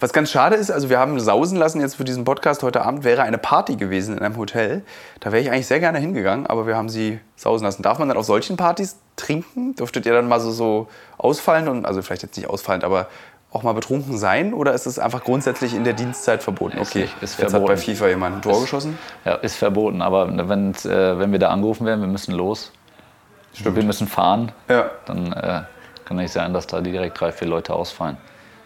Was ganz schade ist, also wir haben sausen lassen jetzt für diesen Podcast heute Abend, wäre eine Party gewesen in einem Hotel. Da wäre ich eigentlich sehr gerne hingegangen, aber wir haben sie sausen lassen. Darf man dann auf solchen Partys trinken? Dürftet ihr dann mal so, so ausfallen und, also vielleicht jetzt nicht ausfallend, aber auch mal betrunken sein? Oder ist es einfach grundsätzlich in der Dienstzeit verboten? Ist Okay, nicht- ist jetzt hat verboten. bei FIFA jemand ein Tor geschossen. Ja, ist verboten, aber wenn's, äh, wenn wir da angerufen werden, wir müssen los, wir müssen fahren, Ja. dann äh, kann nicht sein, dass da direkt drei, vier Leute ausfallen.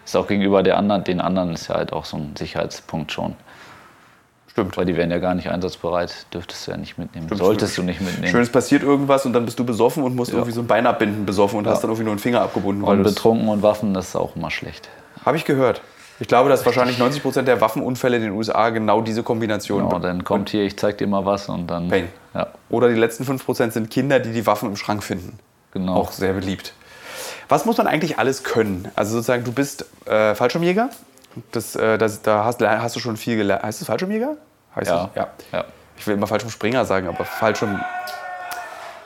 Ist auch gegenüber der anderen, den anderen ist ja halt auch so ein Sicherheitspunkt schon. Stimmt. Weil die wären ja gar nicht einsatzbereit, dürftest du ja nicht mitnehmen. Solltest du nicht mitnehmen. Schön, es passiert irgendwas und dann bist du besoffen und musst irgendwie so ein Bein abbinden besoffen und hast dann irgendwie nur einen Finger abgebunden. Und betrunken und Waffen, das ist auch immer schlecht. Habe ich gehört. Ich glaube, dass wahrscheinlich 90 Prozent der Waffenunfälle in den USA genau diese Kombination Genau, dann kommt hier, ich zeig dir mal was und dann. Peng. Ja, Oder die letzten 5 Prozent sind Kinder, die die Waffen im Schrank finden. genau. Auch sehr beliebt. Was muss man eigentlich alles können? Also sozusagen, du bist äh, Fallschirmjäger. Das, äh, das, da hast, hast du schon viel gelernt. Heißt es Fallschirmjäger? Heißt Ja. es? ja. ja. Ich will immer Fallschirmspringer sagen, aber Fallschirm...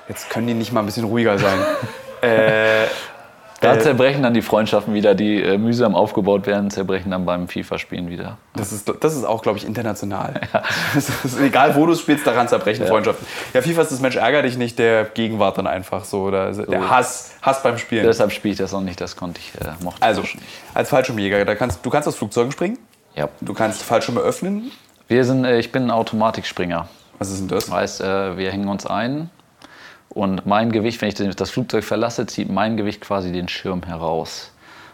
Jetzt können die nicht mal ein bisschen ruhiger sein. äh, Da Äh, zerbrechen dann die Freundschaften wieder, die äh, mühsam aufgebaut werden, zerbrechen dann beim FIFA-Spielen wieder. Das ist, das ist auch, glaube ich, international. Das ist, egal, wo du es spielst, daran zerbrechen Freundschaften. Ja, FIFA ist das Mensch ärger dich nicht, der Gegenwart dann einfach so. Oder der Hass, Hass beim Spielen. Deshalb spiele ich das auch nicht, das konnte ich, äh, mochte also, ich nicht. als Fallschirmjäger, da kannst, du kannst aus Flugzeugen springen, Ja. du kannst Fallschirme öffnen. Wir sind, äh, ich bin ein Automatikspringer. Was ist denn das? Heißt, äh, wir hängen uns ein Und mein Gewicht, wenn ich das Flugzeug verlasse, zieht mein Gewicht quasi den Schirm heraus.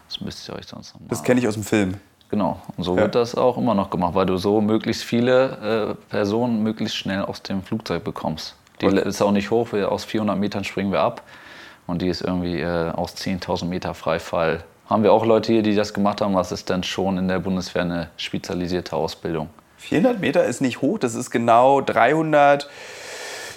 Das müsst ihr euch sonst nochmal. Das kenne ich aus dem Film. Genau. Und so Ja. wird das auch immer noch gemacht, weil du so möglichst viele äh, Personen möglichst schnell aus dem Flugzeug bekommst. Die Okay. ist auch nicht hoch, wir, aus 400 Metern springen wir ab. Und die ist irgendwie äh, aus 10.000 Meter Freifall. Haben wir auch Leute hier, die das gemacht haben, was ist dann schon in der Bundeswehr eine spezialisierte Ausbildung. 400 Meter ist nicht hoch, das ist genau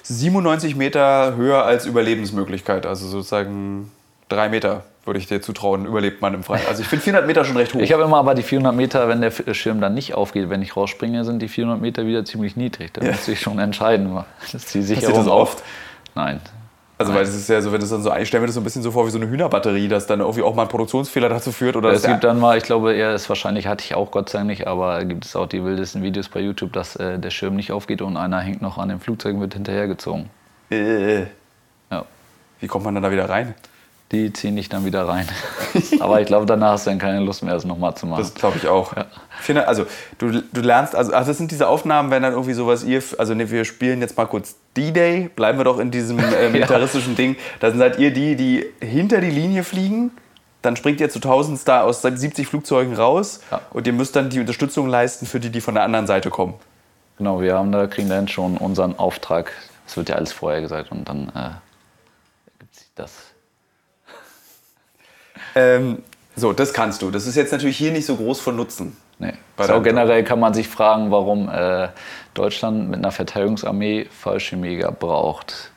397 Meter höher als Überlebensmöglichkeit. Also sozusagen drei Meter würde ich dir zutrauen, überlebt man im Freien. Also ich finde 400 Meter schon recht hoch. Ich habe immer aber die 400 Meter, wenn der Schirm dann nicht aufgeht, wenn ich rausspringe, sind die 400 Meter wieder ziemlich niedrig. Da Ja. muss ich schon entscheiden. Das die Passiert Sicherung das oft? Nein. Also weil es ist ja so, wenn es dann so, ich stelle mir das so ein bisschen so vor wie so eine Hühnerbatterie, dass dann irgendwie auch mal ein Produktionsfehler dazu führt oder Es gibt dann mal, ich glaube, er ist wahrscheinlich, hatte ich auch Gott sei Dank nicht, aber gibt es auch die wildesten Videos bei YouTube, dass äh, der Schirm nicht aufgeht und einer hängt noch an dem Flugzeug und wird hinterhergezogen. äh, Ja. wie kommt man dann da wieder rein? Die ziehen dich dann wieder rein. aber ich glaube, danach hast du dann keine Lust mehr, das nochmal zu machen. Das glaube ich auch. 400 Also du, du lernst, also, also das sind diese Aufnahmen, wenn dann irgendwie sowas ihr, also ne, wir spielen jetzt mal kurz D-Day, bleiben wir doch in diesem äh, militaristischen Ding. Dann seid ihr die, die hinter die Linie fliegen. Dann springt ihr zu 1000 Star aus 70 Flugzeugen raus Ja. und ihr müsst dann die Unterstützung leisten für die, die von der anderen Seite kommen. Genau, wir haben da, kriegen dann schon unseren Auftrag. Das wird ja alles vorher gesagt und dann äh, gibt es das. Ähm, so, das kannst du. Das ist jetzt natürlich hier nicht so groß von Nutzen. Nee. Bei So, generell kann man sich fragen, warum äh, Deutschland mit einer Verteidigungsarmee Fallschirmjäger braucht.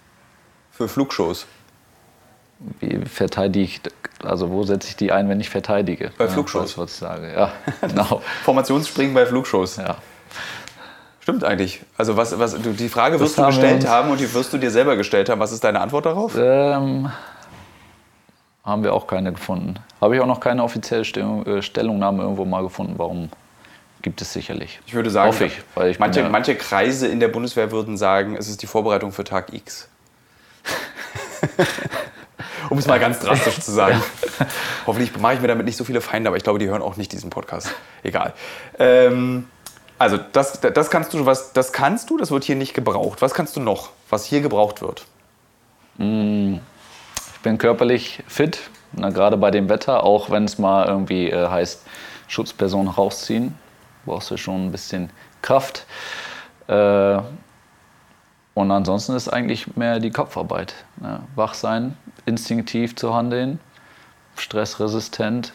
Für Flugshows. Wie verteidige ich, also wo setze ich die ein, wenn ich verteidige? Bei Ja, Flugshows. Das, was ich sage. Ja, genau. Formationsspringen bei Flugshows. Ja. Stimmt eigentlich. Also was, was, du, die Frage wirst du haben wir gestellt haben und die wirst du dir selber gestellt haben. Was ist deine Antwort darauf? Ähm, haben wir auch keine gefunden. Habe ich auch noch keine offizielle Stellung, äh, Stellungnahme irgendwo mal gefunden. Warum gibt es sicherlich? Ich würde sagen, Hoffe ich, ich manche, ja- manche Kreise in der Bundeswehr würden sagen, es ist die Vorbereitung für Tag X. um es mal ganz drastisch zu sagen. Hoffentlich mache ich mir damit nicht so viele Feinde, aber ich glaube, die hören auch nicht diesen Podcast. Egal. Ähm, also das, das kannst du, was, das kannst du, das wird hier nicht gebraucht. Was kannst du noch, was hier gebraucht wird? Ich bin körperlich fit, na, gerade bei dem Wetter, auch wenn es mal irgendwie äh, heißt, Schutzperson rausziehen, brauchst du schon ein bisschen Kraft. Äh, und ansonsten ist eigentlich mehr die Kopfarbeit. Ne? Wach sein, instinktiv zu handeln, stressresistent,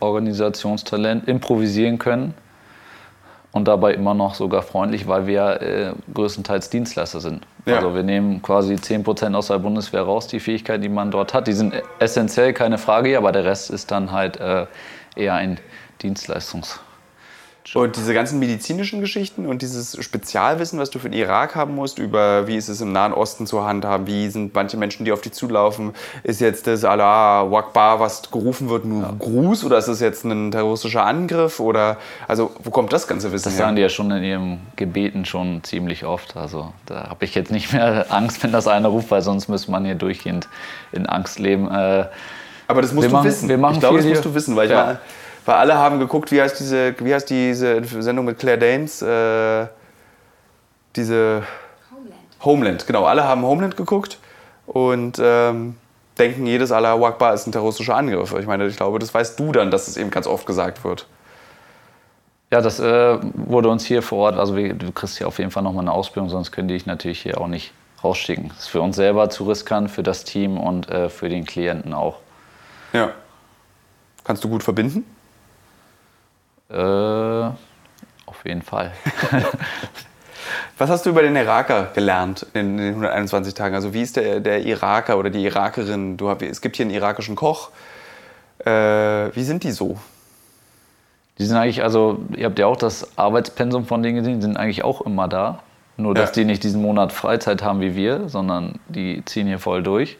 Organisationstalent, improvisieren können und dabei immer noch sogar freundlich, weil wir äh, größtenteils Dienstleister sind. Ja. Also wir nehmen quasi 10% aus der Bundeswehr raus, die Fähigkeiten, die man dort hat. Die sind essentiell, keine Frage, aber der Rest ist dann halt äh, eher ein Dienstleistungs... Und diese ganzen medizinischen Geschichten und dieses Spezialwissen, was du für den Irak haben musst, über wie ist es im Nahen Osten zu handhaben, wie sind manche Menschen, die auf dich zulaufen, ist jetzt das Allah Wakbar, was gerufen wird, nur Gruß oder ist es jetzt ein terroristischer Angriff oder also wo kommt das ganze Wissen Das her? sagen die ja schon in ihren Gebeten schon ziemlich oft. Also da habe ich jetzt nicht mehr Angst, wenn das einer ruft, weil sonst müsste man hier durchgehend in Angst leben. Äh, Aber das musst Wir du machen- wissen. wir machen ich glaube, das musst du wissen, weil, ich Ja. Weil alle haben geguckt, wie heißt diese, wie heißt diese Sendung mit Claire Danes, äh, diese Homeland. Homeland, genau. Alle haben Homeland geguckt und ähm, denken, jedes Allah Akbar ist ein terroristischer Angriff. Ich meine, ich glaube, das weißt du dann, dass es eben ganz oft gesagt wird. Ja, das äh, wurde uns hier vor Ort, also wir, du kriegst hier auf jeden Fall nochmal eine Ausbildung, sonst können die dich natürlich hier auch nicht rausschicken. Das ist für uns selber zu riskant, für das Team und äh, für den Klienten auch. Ja. Kannst du gut verbinden? Äh, auf jeden Fall. Was hast du über den Iraker gelernt in den 121 Tagen? Also wie ist der, der Iraker oder die Irakerin? Du, es gibt hier einen irakischen Koch. Äh, wie sind die so? Die sind eigentlich, also ihr habt ja auch das Arbeitspensum von denen gesehen, die sind eigentlich auch immer da. Nur, dass Ja. die nicht diesen Monat Freizeit haben wie wir, sondern die ziehen hier voll durch.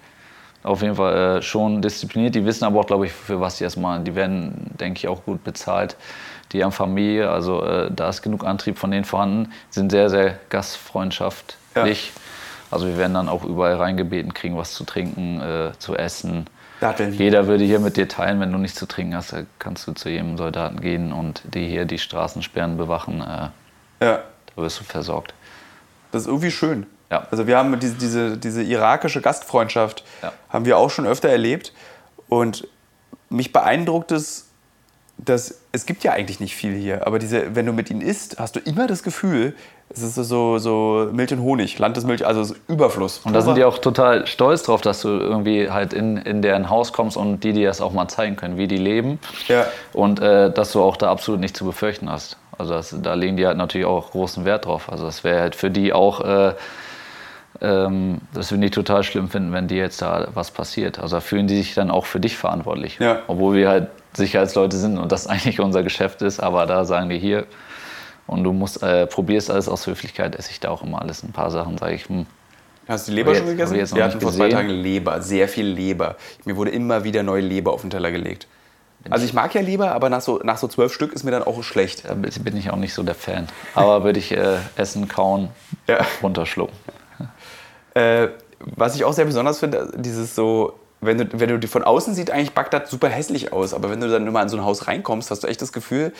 Auf jeden Fall äh, schon diszipliniert. Die wissen aber auch, glaube ich, für was sie das machen. Die werden, denke ich, auch gut bezahlt. Die haben Familie, also äh, da ist genug Antrieb von denen vorhanden. Sind sehr, sehr gastfreundschaftlich. Also wir werden dann auch überall reingebeten, kriegen was zu trinken, äh, zu essen. Datteln. Jeder würde hier mit dir teilen, wenn du nichts zu trinken hast, dann kannst du zu jedem Soldaten gehen und die hier die Straßensperren bewachen. Äh, Ja, da wirst du versorgt. das ist irgendwie schön. Ja. Also wir haben diese, diese, diese irakische Gastfreundschaft, Ja. haben wir auch schon öfter erlebt. Und mich beeindruckt es, dass es gibt ja eigentlich nicht viel hier, aber diese, wenn du mit ihnen isst, hast du immer das Gefühl, es ist so, so Milch und Honig, Land des Milch, also Überfluss. Und da sind die auch total stolz drauf, dass du irgendwie halt in, in deren Haus kommst und die dir das auch mal zeigen können, wie die leben. Ja. Und äh, dass du auch da absolut nichts zu befürchten hast. Also das, da legen die halt natürlich auch großen Wert drauf. Also das wäre halt für die auch, äh, ähm, das würde ich total schlimm finden, wenn dir jetzt da was passiert. Also da fühlen die sich dann auch für dich verantwortlich. Ja. Obwohl wir halt Sicherheitsleute sind und das eigentlich unser Geschäft ist, aber da sagen die hier und du musst, äh, probierst alles aus Höflichkeit, esse ich da auch immer alles. Ein paar Sachen sage ich, hm, Hast du die Leber schon gegessen? ich jetzt Wir hatten vor zwei. Tagen Leber, sehr viel Leber. Mir wurde immer wieder neue Leber auf den Teller gelegt. Also ich mag ja Leber, aber nach so, nach so zwölf Stück ist mir dann auch schlecht. da bin ich auch nicht so der Fan. Aber würde ich äh, essen, kauen, Ja. runterschlucken. Äh, was ich auch sehr besonders finde, dieses so, wenn du, wenn du die von außen sieht, eigentlich Bagdad super hässlich aus, aber wenn du dann immer in so ein Haus reinkommst, hast du echt das Gefühl,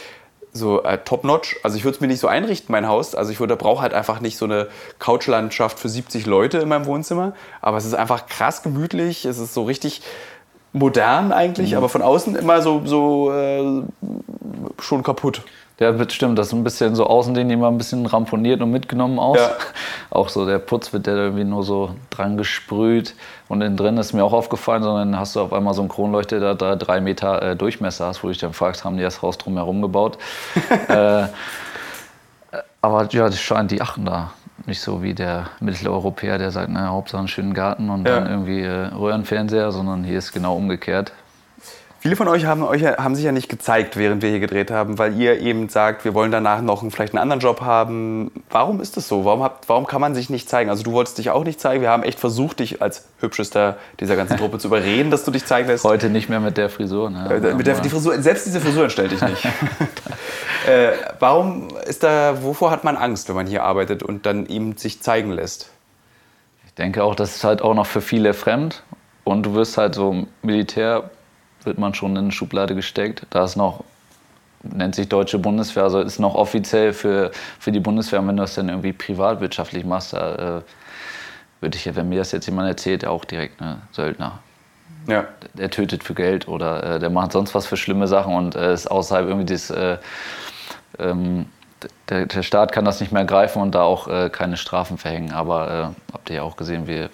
so äh, top-notch. Also ich würde es mir nicht so einrichten, mein Haus. Also ich würde, brauche halt einfach nicht so eine Couchlandschaft für 70 Leute in meinem Wohnzimmer. Aber es ist einfach krass gemütlich. Es ist so richtig modern eigentlich, aber von außen immer so, so äh, schon kaputt. Ja, das stimmt. Das ist ein bisschen so Außending immer ein bisschen ramponiert und mitgenommen aus. Ja. Auch so der Putz wird ja irgendwie nur so dran gesprüht. Und innen drin ist mir auch aufgefallen, sondern hast du auf einmal so einen Kronleuchter, der da drei Meter äh, Durchmesser hast, wo du dich dann fragst, haben die das Haus drumherum gebaut? äh, aber ja, das scheint, die achten da. Nicht so wie der Mitteleuropäer, der sagt, na, Hauptsache einen schönen Garten und Ja. dann irgendwie äh, Röhrenfernseher, sondern hier ist genau umgekehrt. Viele von euch haben, euch haben sich ja nicht gezeigt, während wir hier gedreht haben, weil ihr eben sagt, wir wollen danach noch einen, vielleicht einen anderen Job haben. Warum ist das so? Warum, habt, warum kann man sich nicht zeigen? Also du wolltest dich auch nicht zeigen. Wir haben echt versucht, dich als hübschester dieser ganzen Truppe zu überreden, dass du dich zeigen lässt. Heute nicht mehr mit der Frisur. Ne? Äh, Mit der, die Frisur, selbst diese Frisur entstellt dich nicht. äh, warum ist da, wovor hat man Angst, wenn man hier arbeitet und dann ihm sich zeigen lässt? Ich denke auch, das ist halt auch noch für viele fremd. Und du wirst halt so Militär, wird man schon in eine Schublade gesteckt. Da ist noch, nennt sich Deutsche Bundeswehr, also ist noch offiziell für, für die Bundeswehr. Und wenn du das dann irgendwie privatwirtschaftlich machst, da äh, würde ich, wenn mir das jetzt jemand erzählt, auch direkt eine Söldner. Ja. Der tötet für Geld oder äh, der macht sonst was für schlimme Sachen und äh, ist außerhalb irgendwie das. Äh, ähm, der, der Staat kann das nicht mehr greifen und da auch äh, keine Strafen verhängen. Aber äh, habt ihr ja auch gesehen, wir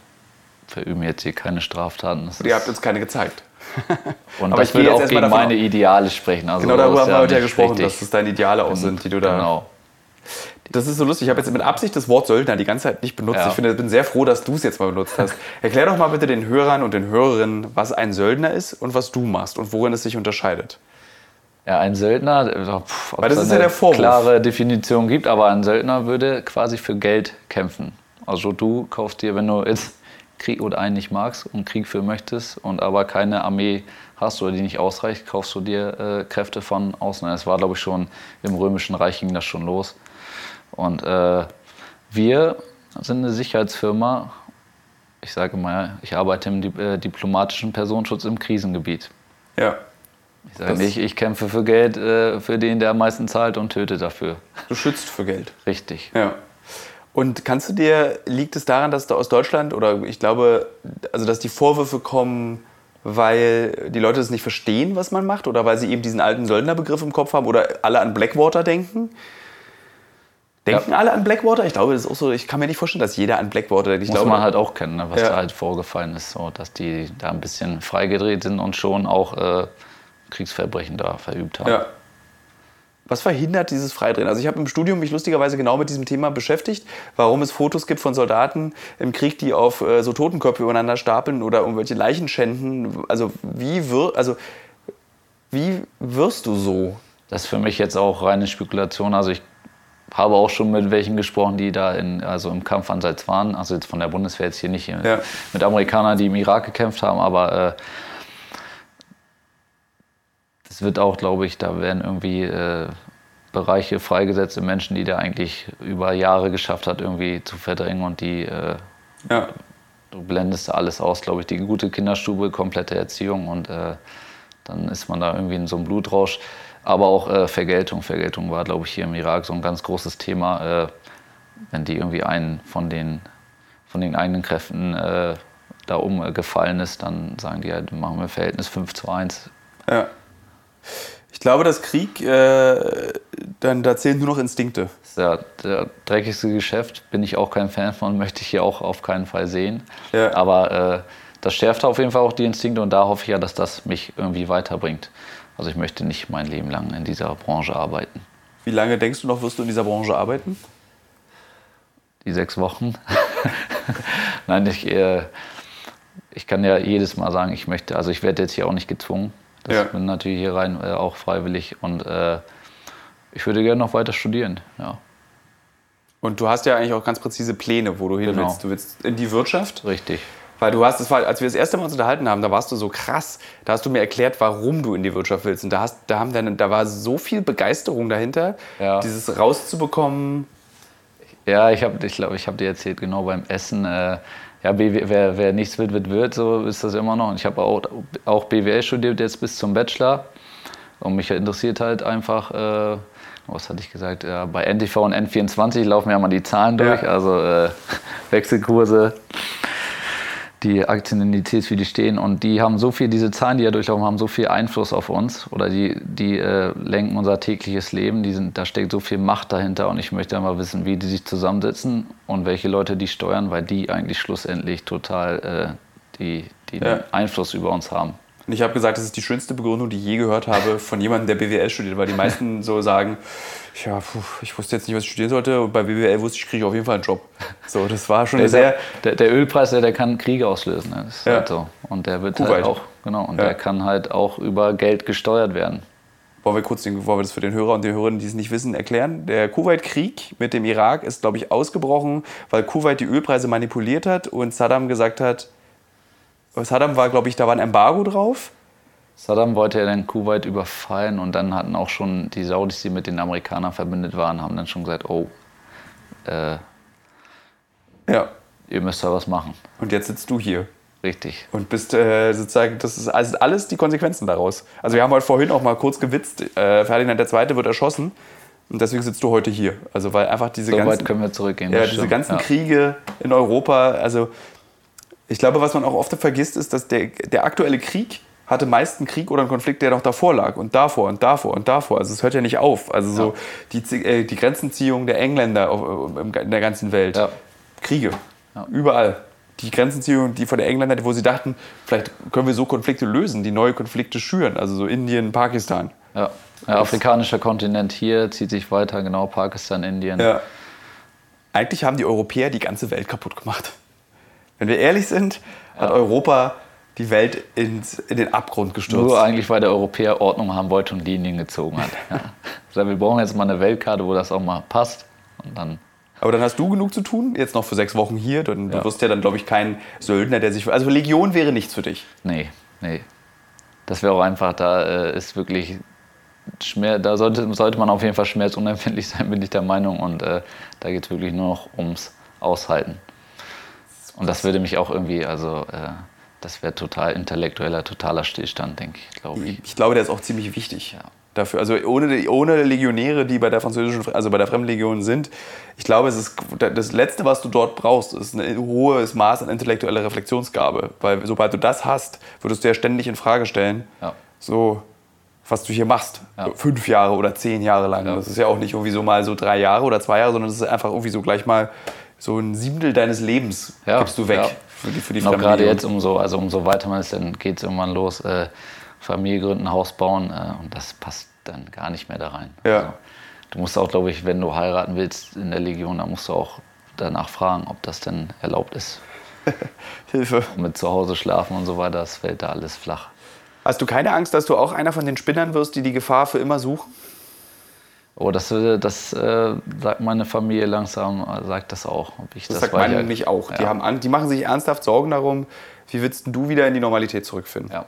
verüben jetzt hier keine Straftaten. Das ihr habt uns keine gezeigt. und aber das würde jetzt auch gegen meine Ideale sprechen. Also Genau darüber das haben wir heute ja gesprochen, richtig. dass es deine Ideale auch sind, die du da. Genau. Das ist so lustig. Ich habe jetzt mit Absicht das Wort Söldner die ganze Zeit nicht benutzt. Ja. Ich finde, bin sehr froh, dass du es jetzt mal benutzt hast. Erklär doch mal bitte den Hörern und den Hörerinnen, was ein Söldner ist und was du machst und worin es sich unterscheidet. Ja, ein Söldner, äh, pff, ob Weil das es ist eine ja der Vorwurf. klare Definition gibt, aber ein Söldner würde quasi für Geld kämpfen. Also du kaufst dir, wenn du jetzt Krieg oder einen nicht magst und Krieg führen möchtest und aber keine Armee hast oder die nicht ausreicht, kaufst du dir äh, Kräfte von außen. Es war, glaube ich, schon im Römischen Reich ging das schon los. Und äh, wir sind eine Sicherheitsfirma. Ich sage mal, ich arbeite im äh, diplomatischen Personenschutz im Krisengebiet. Ja. Ich sage nicht, ich kämpfe für Geld, äh, für den, der am meisten zahlt und töte dafür. Du schützt für Geld. Richtig. Ja. Und kannst du dir, liegt es daran, dass du aus Deutschland oder ich glaube, also dass die Vorwürfe kommen, weil die Leute es nicht verstehen, was man macht oder weil sie eben diesen alten Söldnerbegriff im Kopf haben oder alle an Blackwater denken? Denken alle an Blackwater? Ich glaube, das ist auch so, ich kann mir nicht vorstellen, dass jeder an Blackwater denkt. Ich Muss glaube, man halt auch kennen, ne, was Ja. da halt vorgefallen ist, so, dass die da ein bisschen freigedreht sind und schon auch äh, Kriegsverbrechen da verübt haben. Ja. Was verhindert dieses Freidrehen? Also ich habe im Studium mich lustigerweise genau mit diesem Thema beschäftigt, warum es Fotos gibt von Soldaten im Krieg, die auf äh, so Totenköpfe übereinander stapeln oder irgendwelche Leichen schänden. Also wie, wir, also wie wirst du so? Das ist für mich jetzt auch reine Spekulation. Also ich habe auch schon mit welchen gesprochen, die da in, also im Kampfansatz waren. Also jetzt von der Bundeswehr jetzt hier nicht. Ja. Mit Amerikanern, die im Irak gekämpft haben. Aber äh, das wird auch, glaube ich, da werden irgendwie äh, Bereiche freigesetzt in Menschen, die der eigentlich über Jahre geschafft hat, irgendwie zu verdrängen. Und die, äh, Ja. du blendest alles aus, glaube ich. Die gute Kinderstube, komplette Erziehung. Und äh, dann ist man da irgendwie in so einem Blutrausch. Aber auch äh, Vergeltung. Vergeltung war, glaube ich, hier im Irak so ein ganz großes Thema. Äh, wenn die irgendwie einen von den von den eigenen Kräften äh, da umgefallen ist, dann sagen die halt, machen wir Verhältnis 5 zu 1. Ja. Ich glaube, dass Krieg, äh, dann, da zählen nur noch Instinkte. Ja der dreckigste Geschäft, bin ich auch kein Fan von, möchte ich hier auch auf keinen Fall sehen. Ja. Aber äh, das schärft auf jeden Fall auch die Instinkte und da hoffe ich ja, dass das mich irgendwie weiterbringt. Also ich möchte nicht mein Leben lang in dieser Branche arbeiten. Wie lange denkst du noch, wirst du in dieser Branche arbeiten? Die sechs Wochen. Nein, ich, äh, ich kann ja jedes Mal sagen, ich möchte, also ich werde jetzt hier auch nicht gezwungen. Das Ja. bin natürlich hier rein äh, auch freiwillig und äh, ich würde gerne noch weiter studieren. Ja, Und du hast ja eigentlich auch ganz präzise Pläne, wo du hin Genau. willst. Du willst in die Wirtschaft. richtig. Weil du hast, das war, als wir das erste Mal uns unterhalten haben, da warst du so krass. Da hast du mir erklärt, warum du in die Wirtschaft willst. Und da, hast, da, haben dann, da war so viel Begeisterung dahinter, Ja. dieses rauszubekommen. Ja, ich habe, ich glaube, ich habe dir erzählt, genau beim Essen. Äh, ja, BW, wer, wer nichts wird, wird, wird, so ist das immer noch. Und ich habe auch, auch BWL studiert jetzt bis zum Bachelor. Und mich interessiert halt einfach, äh, was hatte ich gesagt, ja, bei NTV und N24 laufen ja mal die Zahlen durch, Ja. also äh, Wechselkurse, die Aktienindizes, wie die stehen. Und die haben so viel, diese Zahlen, die ja durchlaufen, haben so viel Einfluss auf uns oder die, die äh, lenken unser tägliches Leben. Die sind, da steckt so viel Macht dahinter und ich möchte mal wissen, wie die sich zusammensetzen und welche Leute die steuern, weil die eigentlich schlussendlich total äh, die, die Ja. den Einfluss über uns haben. Und ich habe gesagt, das ist die schönste Begründung, die ich je gehört habe von jemandem, der BWL studiert. Weil die meisten so sagen, ja, puh, ich wusste jetzt nicht, was ich studieren sollte. Und bei BWL wusste ich, kriege ich auf jeden Fall einen Job. So, das war schon Der, sehr... der, der Ölpreis, der, der kann Kriege auslösen. Ne? Das ist Ja. halt so. Und der wird Kuwait. halt auch, genau, und Ja. der kann halt auch über Geld gesteuert werden. Wollen wir kurz den, wollen wir das für den Hörer und die Hörerinnen, die es nicht wissen, erklären? Der Kuwait-Krieg mit dem Irak ist, glaube ich, ausgebrochen, weil Kuwait die Ölpreise manipuliert hat und Saddam gesagt hat, Saddam war, glaube ich, da war ein Embargo drauf. Saddam wollte ja dann Kuwait überfallen und dann hatten auch schon die Saudis, die mit den Amerikanern verbündet waren, haben dann schon gesagt, oh, äh, Ja. ihr müsst da was machen. Und jetzt sitzt du hier Richtig. und bist äh, sozusagen, das ist also alles die Konsequenzen daraus. Also wir haben heute vorhin auch mal kurz gewitzt, äh, Ferdinand II. wird erschossen und deswegen sitzt du heute hier. Also weil einfach diese So ganzen... weit können wir zurückgehen. Ja, diese stimmt. ganzen ja. Kriege in Europa, also ich glaube, was man auch oft vergisst, ist, dass der, der aktuelle Krieg hatte meist einen Krieg oder einen Konflikt, der noch davor lag und davor und davor und davor. Also es hört ja nicht auf. Also so die, Zi- äh, die Grenzenziehung der Engländer auf, im- in der ganzen Welt. Ja. Kriege. Überall. Die Grenzenziehung, die von den Engländern, wo sie dachten, vielleicht können wir so Konflikte lösen, die neue Konflikte schüren. Also so Indien, Pakistan. Ja. Ja, afrikanischer Kontinent hier zieht sich weiter, genau, Pakistan, Indien. Ja. Eigentlich haben die Europäer die ganze Welt kaputt gemacht. Wenn wir ehrlich sind, hat Europa die Welt ins, in den Abgrund gestürzt. Nur eigentlich, weil der Europäer Ordnung haben wollte und Linien gezogen hat. Ja. Wir brauchen jetzt mal eine Weltkarte, wo das auch mal passt. Und dann Aber dann hast du genug zu tun, jetzt noch für sechs Wochen hier. Dann, Du Ja. wirst ja dann, glaube ich, kein Söldner, der sich. Also Legion wäre nichts für dich. Nee, nee. Das wäre auch einfach, da äh, ist wirklich Schmerz, da sollte, sollte man auf jeden Fall schmerzunempfindlich sein, bin ich der Meinung. Und äh, da geht es wirklich nur noch ums Aushalten. Und das würde mich auch irgendwie, also äh, das wäre total intellektueller, totaler Stillstand, denke ich, glaube ich. Ich glaube, der ist auch ziemlich wichtig. Dafür. Also ohne, ohne Legionäre, die bei der französischen, also bei der Fremdenlegion sind, ich glaube, es ist das Letzte, was du dort brauchst, ist ein hohes Maß an intellektueller Reflexionsgabe. Weil sobald du das hast, würdest du ja ständig in Frage stellen, Ja. so was du hier machst. Ja. Fünf Jahre oder zehn Jahre lang. Ja. Das ist ja auch nicht irgendwie so mal so drei Jahre oder zwei Jahre, sondern das ist einfach irgendwie so gleich mal so ein Siebtel deines Lebens Ja, gibst du weg ja. für die, für die Und auch gerade jetzt umso, also umso weiter man ist, dann geht es irgendwann los, äh, Familie gründen, Haus bauen äh, und das passt dann gar nicht mehr da rein. Ja. Also, du musst auch, glaube ich, wenn du heiraten willst in der Legion, dann musst du auch danach fragen, ob das denn erlaubt ist. Hilfe. Und mit zu Hause schlafen und so weiter, das fällt da alles flach. Hast du keine Angst, dass du auch einer von den Spinnern wirst, die die Gefahr für immer suchen? Oh, das, äh, das äh, sagt meine Familie langsam, äh, sagt das auch. Ob ich Das, das sagt meine ja- nämlich auch. Die, Ja. haben, die machen sich ernsthaft Sorgen darum, wie willst du wieder in die Normalität zurückfinden? Ja.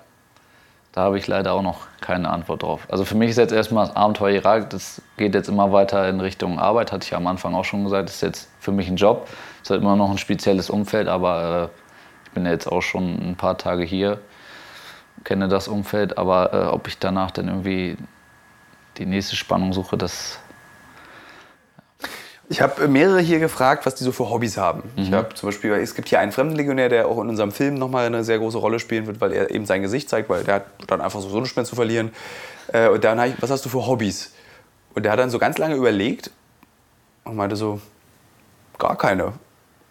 Da habe ich leider auch noch keine Antwort drauf. Also für mich ist jetzt erstmal das Abenteuer Irak, das geht jetzt immer weiter in Richtung Arbeit, hatte ich am Anfang auch schon gesagt, das ist jetzt für mich ein Job. Es ist halt immer noch ein spezielles Umfeld, aber äh, ich bin ja jetzt auch schon ein paar Tage hier, kenne das Umfeld, aber äh, ob ich danach dann irgendwie die nächste Spannung suche, das Ich habe mehrere hier gefragt, was die so für Hobbys haben. Ich habe zum Beispiel, es gibt hier einen Fremdenlegionär, der auch in unserem Film nochmal eine sehr große Rolle spielen wird, weil er eben sein Gesicht zeigt, weil der hat dann einfach so nichts mehr zu verlieren. Äh, Und dann habe ich, was hast du für Hobbys? Und der hat dann so ganz lange überlegt und meinte so, gar keine.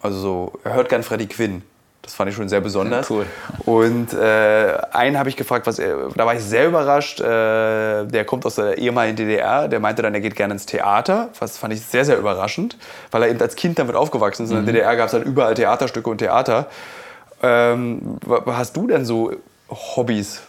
Also so, er hört gern Freddie Quinn. Das fand ich schon sehr besonders. Cool. Und äh, einen habe ich gefragt, was er, da war ich sehr überrascht. Äh, der kommt aus der ehemaligen DDR. Der meinte dann, er geht gerne ins Theater. Was fand ich sehr, sehr überraschend, weil er eben als Kind damit aufgewachsen ist. In der DDR gab es dann überall Theaterstücke und Theater. Ähm, hast du denn so Hobbys,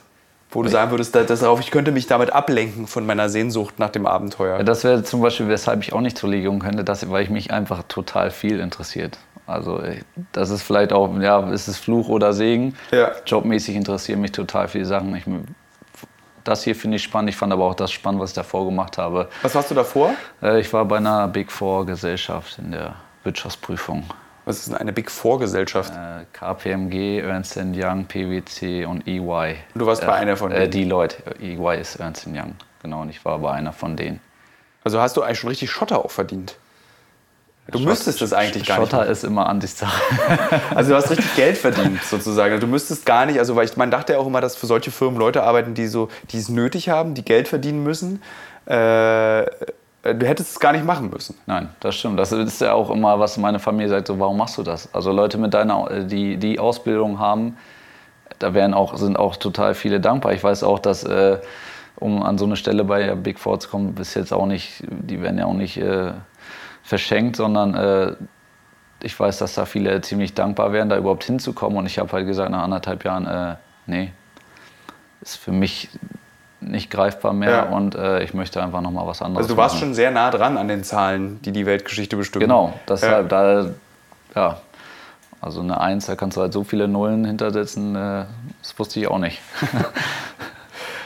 wo du sagen würdest, da- das darauf, ich könnte mich damit ablenken von meiner Sehnsucht nach dem Abenteuer? Ja, das wäre zum Beispiel, weshalb ich auch nicht zur Legion könnte, das, weil ich mich einfach total viel interessiert. Also äh, das ist vielleicht auch, ja, ist es Fluch oder Segen. Ja. Jobmäßig interessieren mich total viele Sachen. Ich, das hier finde ich spannend. Ich fand aber auch das spannend, was ich davor gemacht habe. Was warst du davor? Äh, Ich war bei einer Big Four Gesellschaft in der Wirtschaftsprüfung. Was ist denn eine Big Four Gesellschaft? Äh, KPMG, Ernst Young, PwC und EY. Du warst bei einer von Äh, denen? Deloitte. EY ist Ernst Young. Genau, und ich war bei einer von denen. Also hast du eigentlich schon richtig Schotter auch verdient? Du müsstest es eigentlich gar nicht. Schotter ist immer Ansichtssache. Also du hast richtig Geld verdient sozusagen. Du müsstest gar nicht, also weil ich, man dachte ja auch immer, dass für solche Firmen Leute arbeiten, die so, die es nötig haben, die Geld verdienen müssen. Äh, du hättest es gar nicht machen müssen. Nein, das stimmt. Das ist ja auch immer, was meine Familie sagt, so, warum machst du das? Also Leute mit deiner, äh, die die Ausbildung haben, da wären auch, sind auch total viele dankbar. Ich weiß auch, dass, äh, um an so eine Stelle bei Big Four zu kommen, ist jetzt auch nicht, die werden ja auch nicht äh, verschenkt, sondern äh, ich weiß, dass da viele ziemlich dankbar wären, da überhaupt hinzukommen. Und ich habe halt gesagt, nach anderthalb Jahren, äh, nee, ist für mich nicht greifbar mehr Ja. und äh, ich möchte einfach noch mal was anderes Also du warst machen. schon sehr nah dran an den Zahlen, die die Weltgeschichte bestimmen. Genau, deshalb, Ja. da, ja, also eine Eins, da kannst du halt so viele Nullen hintersetzen, äh, das wusste ich auch nicht.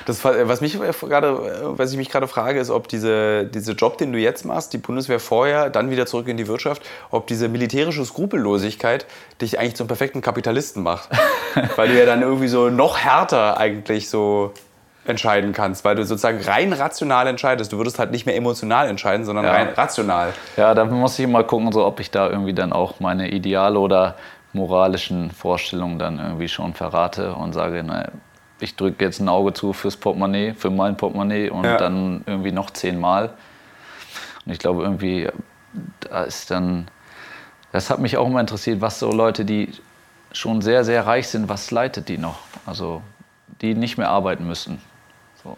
Das, was, mich gerade, was ich mich gerade frage, ist, ob diese, diese Job, den du jetzt machst, die Bundeswehr vorher, dann wieder zurück in die Wirtschaft, ob diese militärische Skrupellosigkeit dich eigentlich zum perfekten Kapitalisten macht. weil du ja dann irgendwie so noch härter eigentlich so entscheiden kannst, weil du sozusagen rein rational entscheidest. Du würdest halt nicht mehr emotional entscheiden, sondern Ja. rein rational. Ja, da muss ich mal gucken, so, ob ich da irgendwie dann auch meine Ideale oder moralischen Vorstellungen dann irgendwie schon verrate und sage, na, ich drücke jetzt ein Auge zu fürs Portemonnaie, für mein Portemonnaie und Ja. dann irgendwie noch zehnmal. Und ich glaube irgendwie, da ist dann, das hat mich auch immer interessiert, was so Leute, die schon sehr, sehr reich sind, was leitet die noch? Also die nicht mehr arbeiten müssen. So.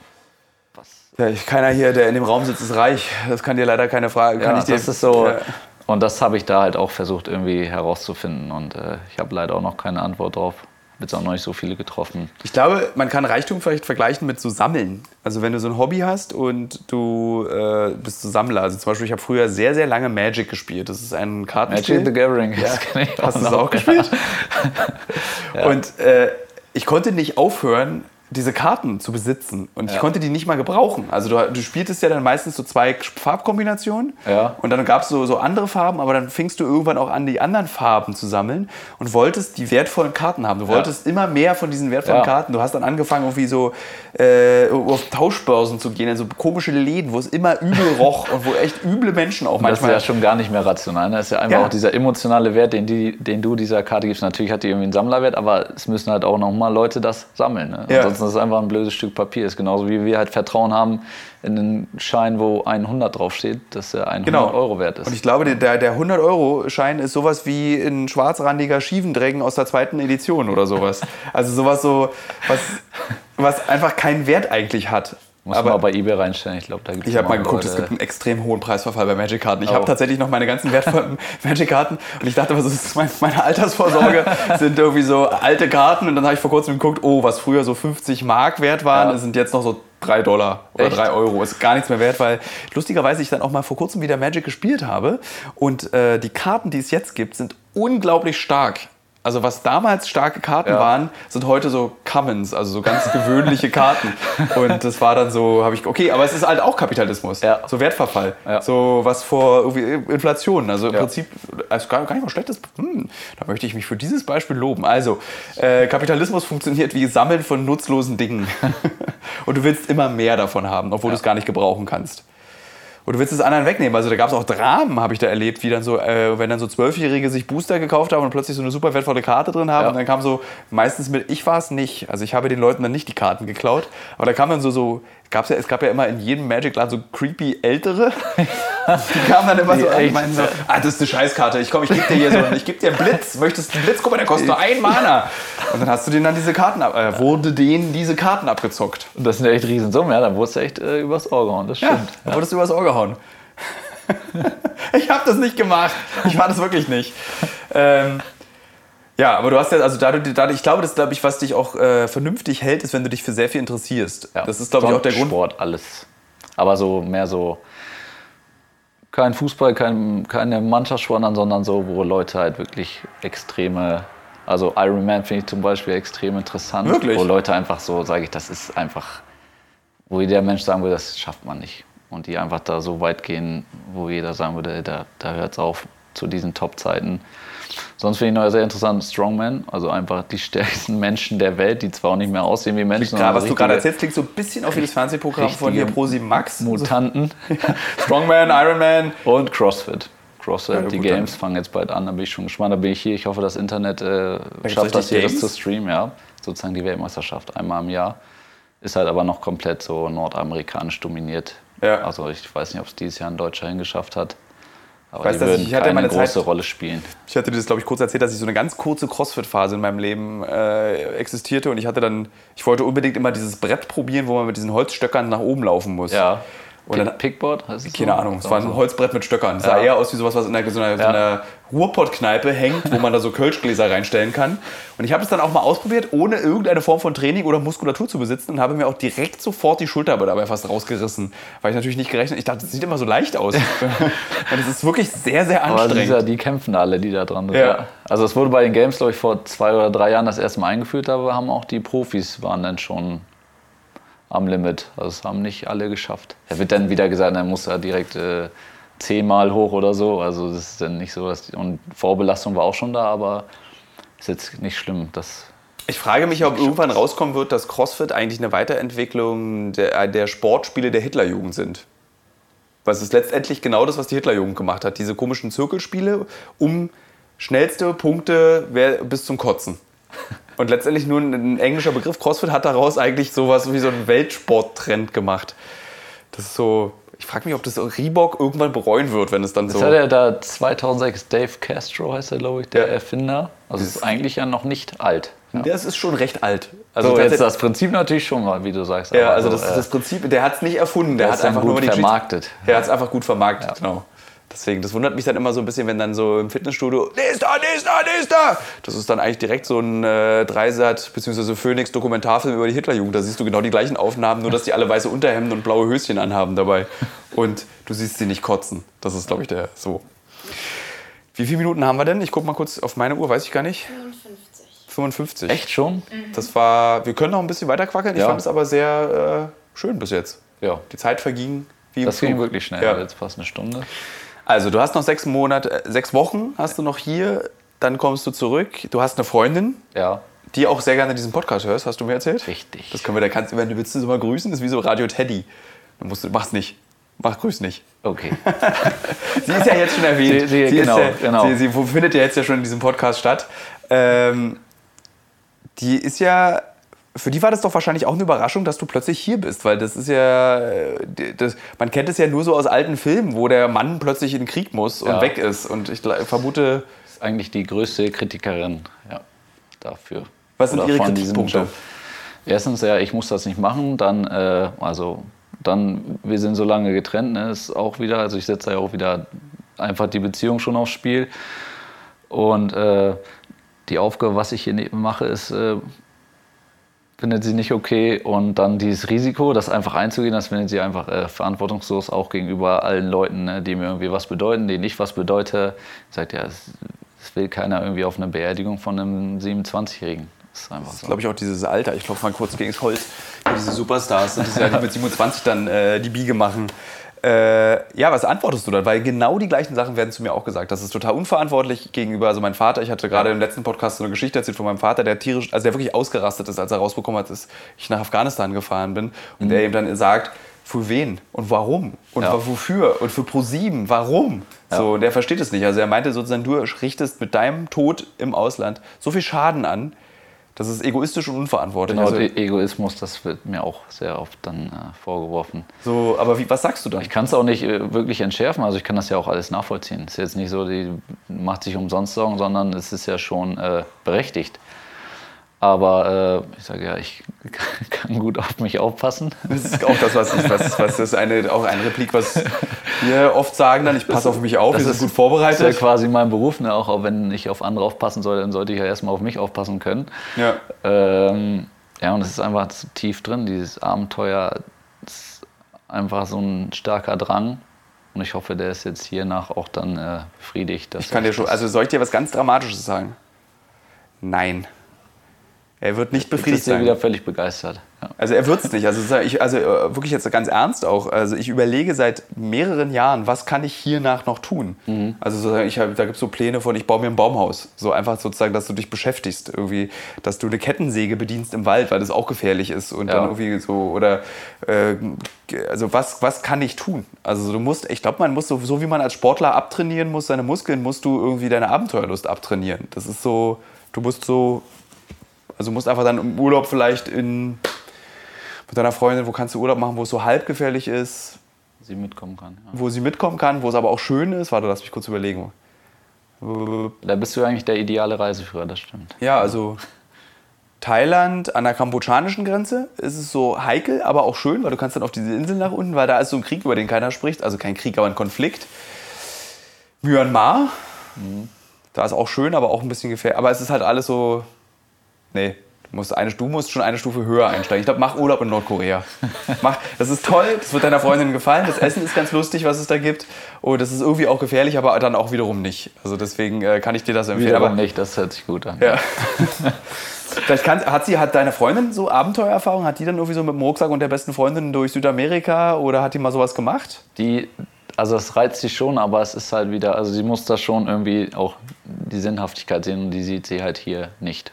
Ja, ich- keiner hier, der in dem Raum sitzt, ist reich. Das kann dir leider keine Frage. Kann ja, ich dir, das ist so. Ja. Und das habe ich da halt auch versucht irgendwie herauszufinden. Und äh, ich habe leider auch noch keine Antwort drauf. Jetzt auch noch nicht so viele getroffen. Ich glaube, man kann Reichtum vielleicht vergleichen mit so Sammeln. Also wenn du so ein Hobby hast und du äh, bist so Sammler. Also zum Beispiel, ich habe früher sehr, sehr lange Magic gespielt. Das ist ein Kartenspiel. Magic the Gathering, ich Hast du es auch gespielt? Und äh, ich konnte nicht aufhören, diese Karten zu besitzen. Und ich Ja. konnte die nicht mal gebrauchen. Also du, du spieltest ja dann meistens so zwei Farbkombinationen. Ja. Und dann gab es so, so andere Farben, aber dann fingst du irgendwann auch an, die anderen Farben zu sammeln und wolltest die wertvollen Karten haben. Du wolltest immer mehr von diesen wertvollen Ja. Karten. Du hast dann angefangen, irgendwie so äh, auf Tauschbörsen zu gehen, in so komische Läden, wo es immer übel roch und wo echt üble Menschen auch Das ist manchmal. ja schon gar nicht mehr rational. Ne? Das ist ja einfach Ja. auch dieser emotionale Wert, den, die, den du dieser Karte gibst. Natürlich hat die irgendwie einen Sammlerwert, aber es müssen halt auch nochmal Leute das sammeln. Ne? Ist es einfach ein blödes Stück Papier. Ist genauso wie wir halt Vertrauen haben in einen Schein, wo 100 draufsteht, dass er 100 Genau. Euro wert ist. Und ich glaube, der, der 100-Euro-Schein ist sowas wie ein schwarzrandiger Schiefendrängen aus der zweiten Edition oder sowas. Also sowas so, was, was einfach keinen Wert eigentlich hat. Muss Aber man bei eBay reinstellen. Ich glaube, da gibt ich habe mal geguckt, es gibt einen extrem hohen Preisverfall bei Magic-Karten. Ich habe Oh. tatsächlich noch meine ganzen wertvollen Magic-Karten und ich dachte, was ist mein, meine Altersvorsorge? sind irgendwie so alte Karten und dann habe ich vor kurzem geguckt, oh, was früher so 50 Mark wert waren, Ja. sind jetzt noch so 3 Dollar oder Echt? 3 Euro. Ist gar nichts mehr wert, weil lustigerweise ich dann auch mal vor kurzem wieder Magic gespielt habe und äh, die Karten, die es jetzt gibt, sind unglaublich stark. Also was damals starke Karten Ja. waren, sind heute so Commons, also so ganz gewöhnliche Karten. Und das war dann so, habe ich, okay, aber es ist halt auch Kapitalismus, Ja. so Wertverfall, Ja. so was vor Inflation. Also im. Prinzip, also gar, gar nicht mal schlechtes, hm, da möchte ich mich für dieses Beispiel loben. Also, äh, Kapitalismus funktioniert wie Sammeln von nutzlosen Dingen. Und du willst immer mehr davon haben, obwohl du es gar nicht gebrauchen kannst. Und du willst es anderen wegnehmen. Also da gab es auch Dramen, habe ich da erlebt, wie dann so, äh, wenn dann so Zwölfjährige sich Booster gekauft haben und plötzlich so eine super wertvolle Karte drin haben. Ja. Und dann kam so, meistens mit, ich war es nicht. Also ich habe den Leuten dann nicht die Karten geklaut. Aber da kam dann so, so gab's ja, es gab ja immer in jedem Magic-Laden so creepy Ältere. Die kamen dann immer so an und echt? meinten so, ah, das ist eine Scheißkarte. Ich komm, ich gebe dir hier so, ich gebe dir einen Blitz. Möchtest du einen Blitz? Guck mal, der kostet nur ein Mana. Und dann hast du denen dann diese Karten, ab, äh, wurde denen diese Karten abgezockt. Und das sind ja echt Riesensummen, ja, dann wurdest du echt äh, übers Ohr gehauen, das Ja, stimmt. dann wurdest du übers Ohr gehauen. ich habe das nicht gemacht. Ich war das wirklich nicht. Ähm, ja, aber du hast ja, also dadurch, dadurch ich glaube, das glaube ich, was dich auch äh, vernünftig hält, ist, wenn du dich für sehr viel interessierst. Ja. Das ist, glaube ich, auch der Grund. Sport, alles. Aber so mehr so kein Fußball, kein, keine Mannschaftssportarten, sondern so, wo Leute halt wirklich extreme, also Ironman finde ich zum Beispiel extrem interessant. Wirklich? Wo Leute einfach so, sage ich, das ist einfach, wo jeder Mensch sagen würde, das schafft man nicht. Und die einfach da so weit gehen, wo jeder sagen würde, da, da hört es auf zu diesen Top-Zeiten. Sonst finde ich noch sehr interessant Strongman, also einfach die stärksten Menschen der Welt, die zwar auch nicht mehr aussehen wie Menschen, Klar, was du gerade erzählst, klingt so ein bisschen auf wie das Fernsehprogramm von hier Pro7 Max. Mutanten Strongman, Ironman. und CrossFit. CrossFit, Ja, die gut, Games fangen jetzt bald an, da bin ich schon gespannt. Da bin ich hier. Ich hoffe, das Internet äh, schafft das hier, das Games? zu streamen, ja. Sozusagen die Weltmeisterschaft einmal im Jahr. Ist halt aber noch komplett so nordamerikanisch dominiert. Ja. Also ich weiß nicht, ob es dieses Jahr ein Deutscher hingeschafft hat. Aber weiß, die würden ich- ich hatte keine große Zeit- Rolle spielen. Ich hatte dir das, glaube ich, kurz erzählt, dass ich so eine ganz kurze Crossfit-Phase in meinem Leben äh, existierte. Und ich hatte dann, ich wollte unbedingt immer dieses Brett probieren, wo man mit diesen Holzstöckern nach oben laufen muss. Ja. Dann- Pickboard heißt es Keine so? Ahnung, es war ein So. Holzbrett mit Stöckern. Es sah Ja. eher aus wie sowas, was in einer, so einer, Ja. einer Ruhrpottkneipe hängt, wo man da so Kölschgläser reinstellen kann. Und ich habe es dann auch mal ausprobiert, ohne irgendeine Form von Training oder Muskulatur zu besitzen und habe mir auch direkt sofort die Schulter dabei fast rausgerissen. Weil ich natürlich nicht gerechnet Ich dachte, das sieht immer so leicht aus. und es ist wirklich sehr, sehr Aber anstrengend. dieser, die kämpfen alle, die da dran sind. Ja. Ja. Also es wurde bei den Games, glaube ich, vor zwei oder drei Jahren das erste Mal eingeführt, aber haben auch die Profis waren dann schon am Limit. Also es haben nicht alle geschafft. Da wird dann wieder gesagt, er muss ja direkt äh, zehnmal hoch oder so. Also das ist dann nicht so, dass die, und Vorbelastung war auch schon da, aber ist jetzt nicht schlimm. Das Ich frage mich, ob irgendwann rauskommen wird, dass CrossFit eigentlich eine Weiterentwicklung der, der Sportspiele der Hitlerjugend sind. Weil es ist letztendlich genau das, was die Hitlerjugend gemacht hat. Diese komischen Zirkelspiele um schnellste Punkte bis zum Kotzen. Und letztendlich nur ein, englischer Begriff. CrossFit hat daraus eigentlich sowas wie so einen Weltsporttrend gemacht. Das ist so. Ich frage mich, ob das Reebok irgendwann bereuen wird, wenn es dann Das so. hat er da 2006, Dave Castro heißt er, glaube ich, der Ja. Erfinder. Also ist eigentlich ja noch nicht alt. Ja. Das ist schon recht alt. Also jetzt tatsächlich- das Prinzip natürlich schon mal, wie du sagst. Ja, also so, das, äh, das Prinzip, der hat es nicht erfunden, der hat dann einfach gut nur vermarktet. Der hat es einfach gut vermarktet, genau. Deswegen, das wundert mich dann immer so ein bisschen, wenn dann so im Fitnessstudio, der ist da. Das ist dann eigentlich direkt so ein äh, Dreisat bzw. Phoenix Dokumentarfilm über die Hitlerjugend. Da siehst du genau die gleichen Aufnahmen, nur dass die alle weiße Unterhemden und blaue Höschen anhaben dabei. Und du siehst sie nicht kotzen. Das ist, glaube ich, der so. Wie viele Minuten haben wir denn? Ich gucke mal kurz auf meine Uhr, weiß ich gar nicht. 55. 55. Echt schon? Das war, wir können noch ein bisschen weiter quackeln. Ich Ja. fand es aber sehr äh, schön bis jetzt. Ja. Die Zeit verging wie im Das ging Flug. wirklich schnell. Ja. Jetzt fast eine Stunde. Also du hast noch sechs Monate, äh, sechs Wochen hast du noch hier. Dann kommst du zurück. Du hast eine Freundin, Ja. die auch sehr gerne diesen Podcast hörst. Hast du mir erzählt? Richtig. Das können wir, da kannst du, wenn du willst, du sie mal grüßen. Das ist wie so Radio Teddy. Dann musst du, mach's nicht. Mach grüß nicht. Okay. Sie ist ja jetzt schon erwähnt. Sie- sie- ist genau, ja, genau. Sie, sie findet ja jetzt ja schon in diesem Podcast statt. Ähm, die ist ja, für die war das doch wahrscheinlich auch eine Überraschung, dass du plötzlich hier bist, weil das ist ja, äh, das, man kennt es ja nur so aus alten Filmen, wo der Mann plötzlich in den Krieg muss und Ja. weg ist. Und ich vermute, ist eigentlich die größte Kritikerin ja, dafür. Was sind Oder Ihre Kritikpunkte? Erstens, ja, ich muss das nicht machen. Dann, äh, also, dann, wir sind so lange getrennt, ne, ist auch wieder, also ich setze ja auch wieder einfach die Beziehung schon aufs Spiel. Und äh, die Aufgabe, was ich hier ne- mache, ist, äh, findet sie nicht okay. Und dann dieses Risiko, das einfach einzugehen, das findet sie einfach äh, verantwortungslos auch gegenüber allen Leuten, ne, die mir irgendwie was bedeuten, denen ich was bedeute. Sagt ja, es, es will keiner irgendwie auf eine Beerdigung von einem 27-Jährigen. Das ist einfach so. glaube ich, auch dieses Alter. Ich klopfe mal kurz gegen das Holz. Diese Superstars, ist ja die mit 27 dann äh, die Biege machen. Äh, ja, was antwortest du dann? Weil genau die gleichen Sachen werden zu mir auch gesagt. Das ist total unverantwortlich gegenüber, also mein Vater, ich hatte gerade im letzten Podcast so eine Geschichte erzählt von meinem Vater, der tierisch, also der wirklich ausgerastet ist, als er rausbekommen hat, dass ich nach Afghanistan gefahren bin. Und der ihm dann sagt, für wen und warum und Ja. wofür und für ProSieben, warum? So, und der versteht es nicht. Also er meinte sozusagen, du richtest mit deinem Tod im Ausland so viel Schaden an, das ist egoistisch und unverantwortlich. Genau, also, e- Egoismus, das wird mir auch sehr oft dann äh, vorgeworfen. so, aber wie, was sagst du dann? Ich kann es auch nicht äh, wirklich entschärfen, also ich kann das ja auch alles nachvollziehen. Es ist jetzt nicht so, die macht sich umsonst Sorgen, sondern es ist ja schon äh, berechtigt. Aber äh, ich sage ja, ich kann gut auf mich aufpassen. Das ist auch das, was ich, was, was das ist eine, auch ein Replik, was wir oft sagen dann, ich passe auf mich auf, wir sind gut Das ist ja vorbereitet. quasi mein Beruf, ne? auch, wenn ich auf andere aufpassen soll, dann sollte ich ja erstmal auf mich aufpassen können. Ja. Ähm, ja, und es ist einfach tief drin, dieses Abenteuer ist einfach so ein starker Drang. Und ich hoffe, der ist jetzt hiernach auch dann äh, befriedigt. dass Ich kann dir ich schon, das- also soll ich dir was ganz Dramatisches sagen? Nein. Er wird nicht befriedigt ist er sein. wieder völlig begeistert. Ja. Also er wird es nicht. Also, ich, also äh, wirklich jetzt ganz ernst auch. Also ich überlege seit mehreren Jahren, was kann ich hiernach noch tun? Mhm. Also sozusagen, ich hab, da gibt es so Pläne von, ich baue mir ein Baumhaus. So einfach sozusagen, dass du dich beschäftigst. Irgendwie, dass du eine Kettensäge bedienst im Wald, weil das auch gefährlich ist. Und Ja. dann irgendwie so, oder äh, also was, was kann ich tun? Also du musst, ich glaube, man muss so, so wie man als Sportler abtrainieren muss, seine Muskeln, musst du irgendwie deine Abenteuerlust abtrainieren. Das ist so, du musst so also du musst einfach dann im Urlaub vielleicht in, mit deiner Freundin, wo kannst du Urlaub machen, wo es so halb gefährlich ist, Sie mitkommen kann. Ja. wo sie mitkommen kann, wo es aber auch schön ist. Warte, lass mich kurz überlegen. Da bist du eigentlich der ideale Reiseführer, das stimmt. Ja, also Thailand an der kambodschanischen Grenze ist es so heikel, aber auch schön, weil du kannst dann auf diese Insel nach unten, weil da ist so ein Krieg, über den keiner spricht. Also kein Krieg, aber ein Konflikt. Myanmar, da ist auch schön, aber auch ein bisschen gefährlich. Aber es ist halt alles so, nee, du musst, eine, du musst schon eine Stufe höher einsteigen. Ich glaube, mach Urlaub in Nordkorea. Mach, das ist toll, das wird deiner Freundin gefallen. Das Essen ist ganz lustig, was es da gibt. Und das ist irgendwie auch gefährlich, aber dann auch wiederum nicht. Also deswegen äh, kann ich dir das empfehlen. Wiederum Aber- nicht, das hört sich gut an. ja. Vielleicht kann, hat, sie, hat deine Freundin so Abenteuererfahrung? Hat die dann irgendwie so mit dem Rucksack und der besten Freundin durch Südamerika oder hat die mal sowas gemacht? Die, also es reizt sie schon, aber es ist halt wieder, also sie muss da schon irgendwie auch die Sinnhaftigkeit sehen und die sieht sie halt hier nicht.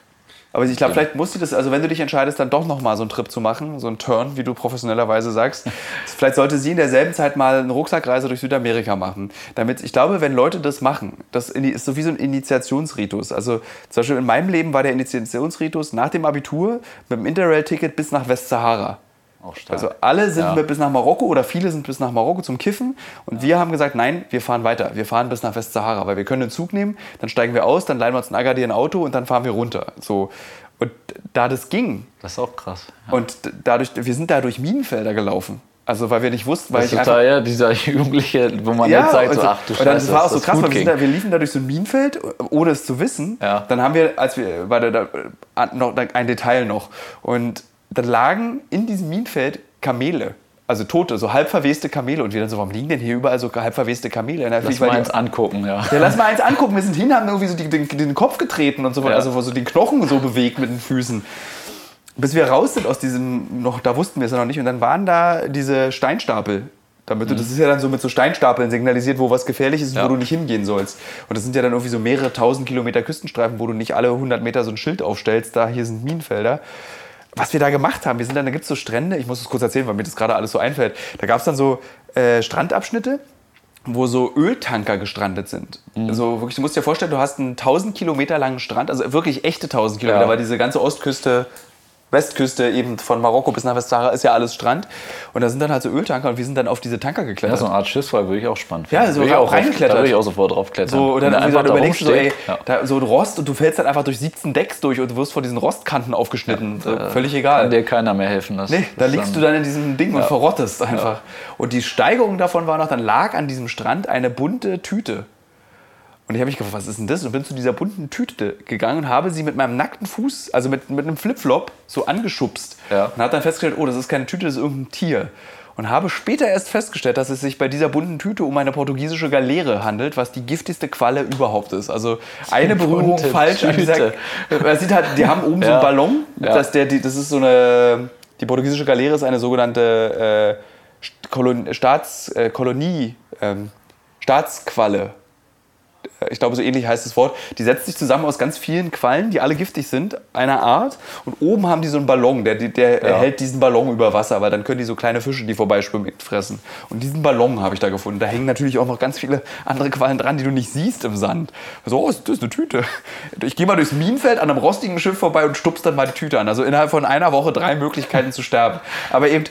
Aber ich glaube, vielleicht muss sie das, also wenn du dich entscheidest, dann doch nochmal so einen Trip zu machen, so einen Turn, wie du professionellerweise sagst, vielleicht sollte sie in derselben Zeit mal eine Rucksackreise durch Südamerika machen. Damit, ich glaube, wenn Leute das machen, das ist so wie so ein Initiationsritus. Also zum Beispiel in meinem Leben war der Initiationsritus nach dem Abitur mit dem Interrail-Ticket bis nach Westsahara. Also alle sind Ja. bis nach Marokko oder viele sind bis nach Marokko zum Kiffen und wir haben gesagt, nein, wir fahren weiter. Wir fahren bis nach Westsahara, weil wir können den Zug nehmen, dann steigen wir aus, dann leihen wir uns ein Agadir ein Auto und dann fahren wir runter. So. Und da das ging das ist auch krass. Ja. und dadurch, wir sind da durch Minenfelder gelaufen. Also weil wir nicht wussten, weil Das ich ist total, ja, dieser Jugendliche, wo man jetzt sagt, und, so, ach du und Scheiße, das war auch so krass, weil wir, da, wir liefen da durch so ein Minenfeld, ohne es zu wissen. Ja. Dann haben wir, als wir, war da, da noch ein Detail noch. Und dann lagen in diesem Minenfeld Kamele. Also tote, so halb verweste Kamele. Und wir dann so, warum liegen denn hier überall so halb verweste Kamele? Und Lass mal eins angucken, ja. ja, lass mal eins angucken. Wir sind hin, haben irgendwie so die, den, den Kopf getreten und so, Ja. also so den Knochen so bewegt mit den Füßen. Bis wir raus sind aus diesem, noch, da wussten wir es ja noch nicht. Und dann waren da diese Steinstapel. Damit du, das ist ja dann so mit so Steinstapeln signalisiert, wo was gefährlich ist und Ja. wo du nicht hingehen sollst. Und das sind ja dann irgendwie so mehrere tausend Kilometer Küstenstreifen, wo du nicht alle 100 Meter so ein Schild aufstellst, da hier sind Minenfelder. Was wir da gemacht haben, wir sind dann, da gibt es so Strände, ich muss es kurz erzählen, weil mir das gerade alles so einfällt. Da gab es dann so äh, Strandabschnitte, wo so Öltanker gestrandet sind. Also wirklich, du musst dir vorstellen, du hast einen 1000 Kilometer langen Strand, also wirklich echte 1000 Kilometer, Ja. weil diese ganze Ostküste, Westküste eben von Marokko bis nach Westsahara ist ja alles Strand. Und da sind dann halt so Öltanker und wir sind dann auf diese Tanker Ja, geklettert. so eine Art Schiffsfall würde ich auch spannend Ja, finden. so Würde ich auch reingeklettert. Da würde ich auch sofort drauf klettern. So, und dann so, einfach dann da überlegst du so, ey, ja. da, so ein Rost und du fällst dann einfach durch 17 Decks durch und du wirst vor diesen Rostkanten aufgeschnitten. so, völlig egal. Kann dir keiner mehr helfen. Das, Nee, da liegst du dann in diesem Ding und verrottest einfach. Und die Steigerung davon war noch, dann lag an diesem Strand eine bunte Tüte. Und ich habe mich gefragt, was ist denn das? Und bin zu dieser bunten Tüte gegangen und habe sie mit meinem nackten Fuß, also mit, mit einem Flipflop, so angeschubst. Ja. Und habe dann festgestellt, oh, das ist keine Tüte, das ist irgendein Tier. Und habe später erst festgestellt, dass es sich bei dieser bunten Tüte um eine portugiesische Galeere handelt, was die giftigste Qualle überhaupt ist. Also eine Berührung bunte falsch an dieser. Tüte. Man sieht halt, die haben oben so Ja. einen Ballon. Ja. Dass der, die, das ist so eine. Die portugiesische Galeere ist eine sogenannte äh, Kolon, Staats, äh, ähm, Staatsqualle. Ich glaube, so ähnlich heißt das Wort, die setzt sich zusammen aus ganz vielen Quallen, die alle giftig sind, einer Art. Und oben haben die so einen Ballon, der, der Ja. hält diesen Ballon über Wasser, weil dann können die so kleine Fische, die vorbeischwimmen, fressen. Und diesen Ballon habe ich da gefunden. Da hängen natürlich auch noch ganz viele andere Quallen dran, die du nicht siehst im Sand. So, oh, das ist eine Tüte. Ich gehe mal durchs Minenfeld an einem rostigen Schiff vorbei und stupst dann mal die Tüte an. Also innerhalb von einer Woche drei Möglichkeiten zu sterben. Aber eben,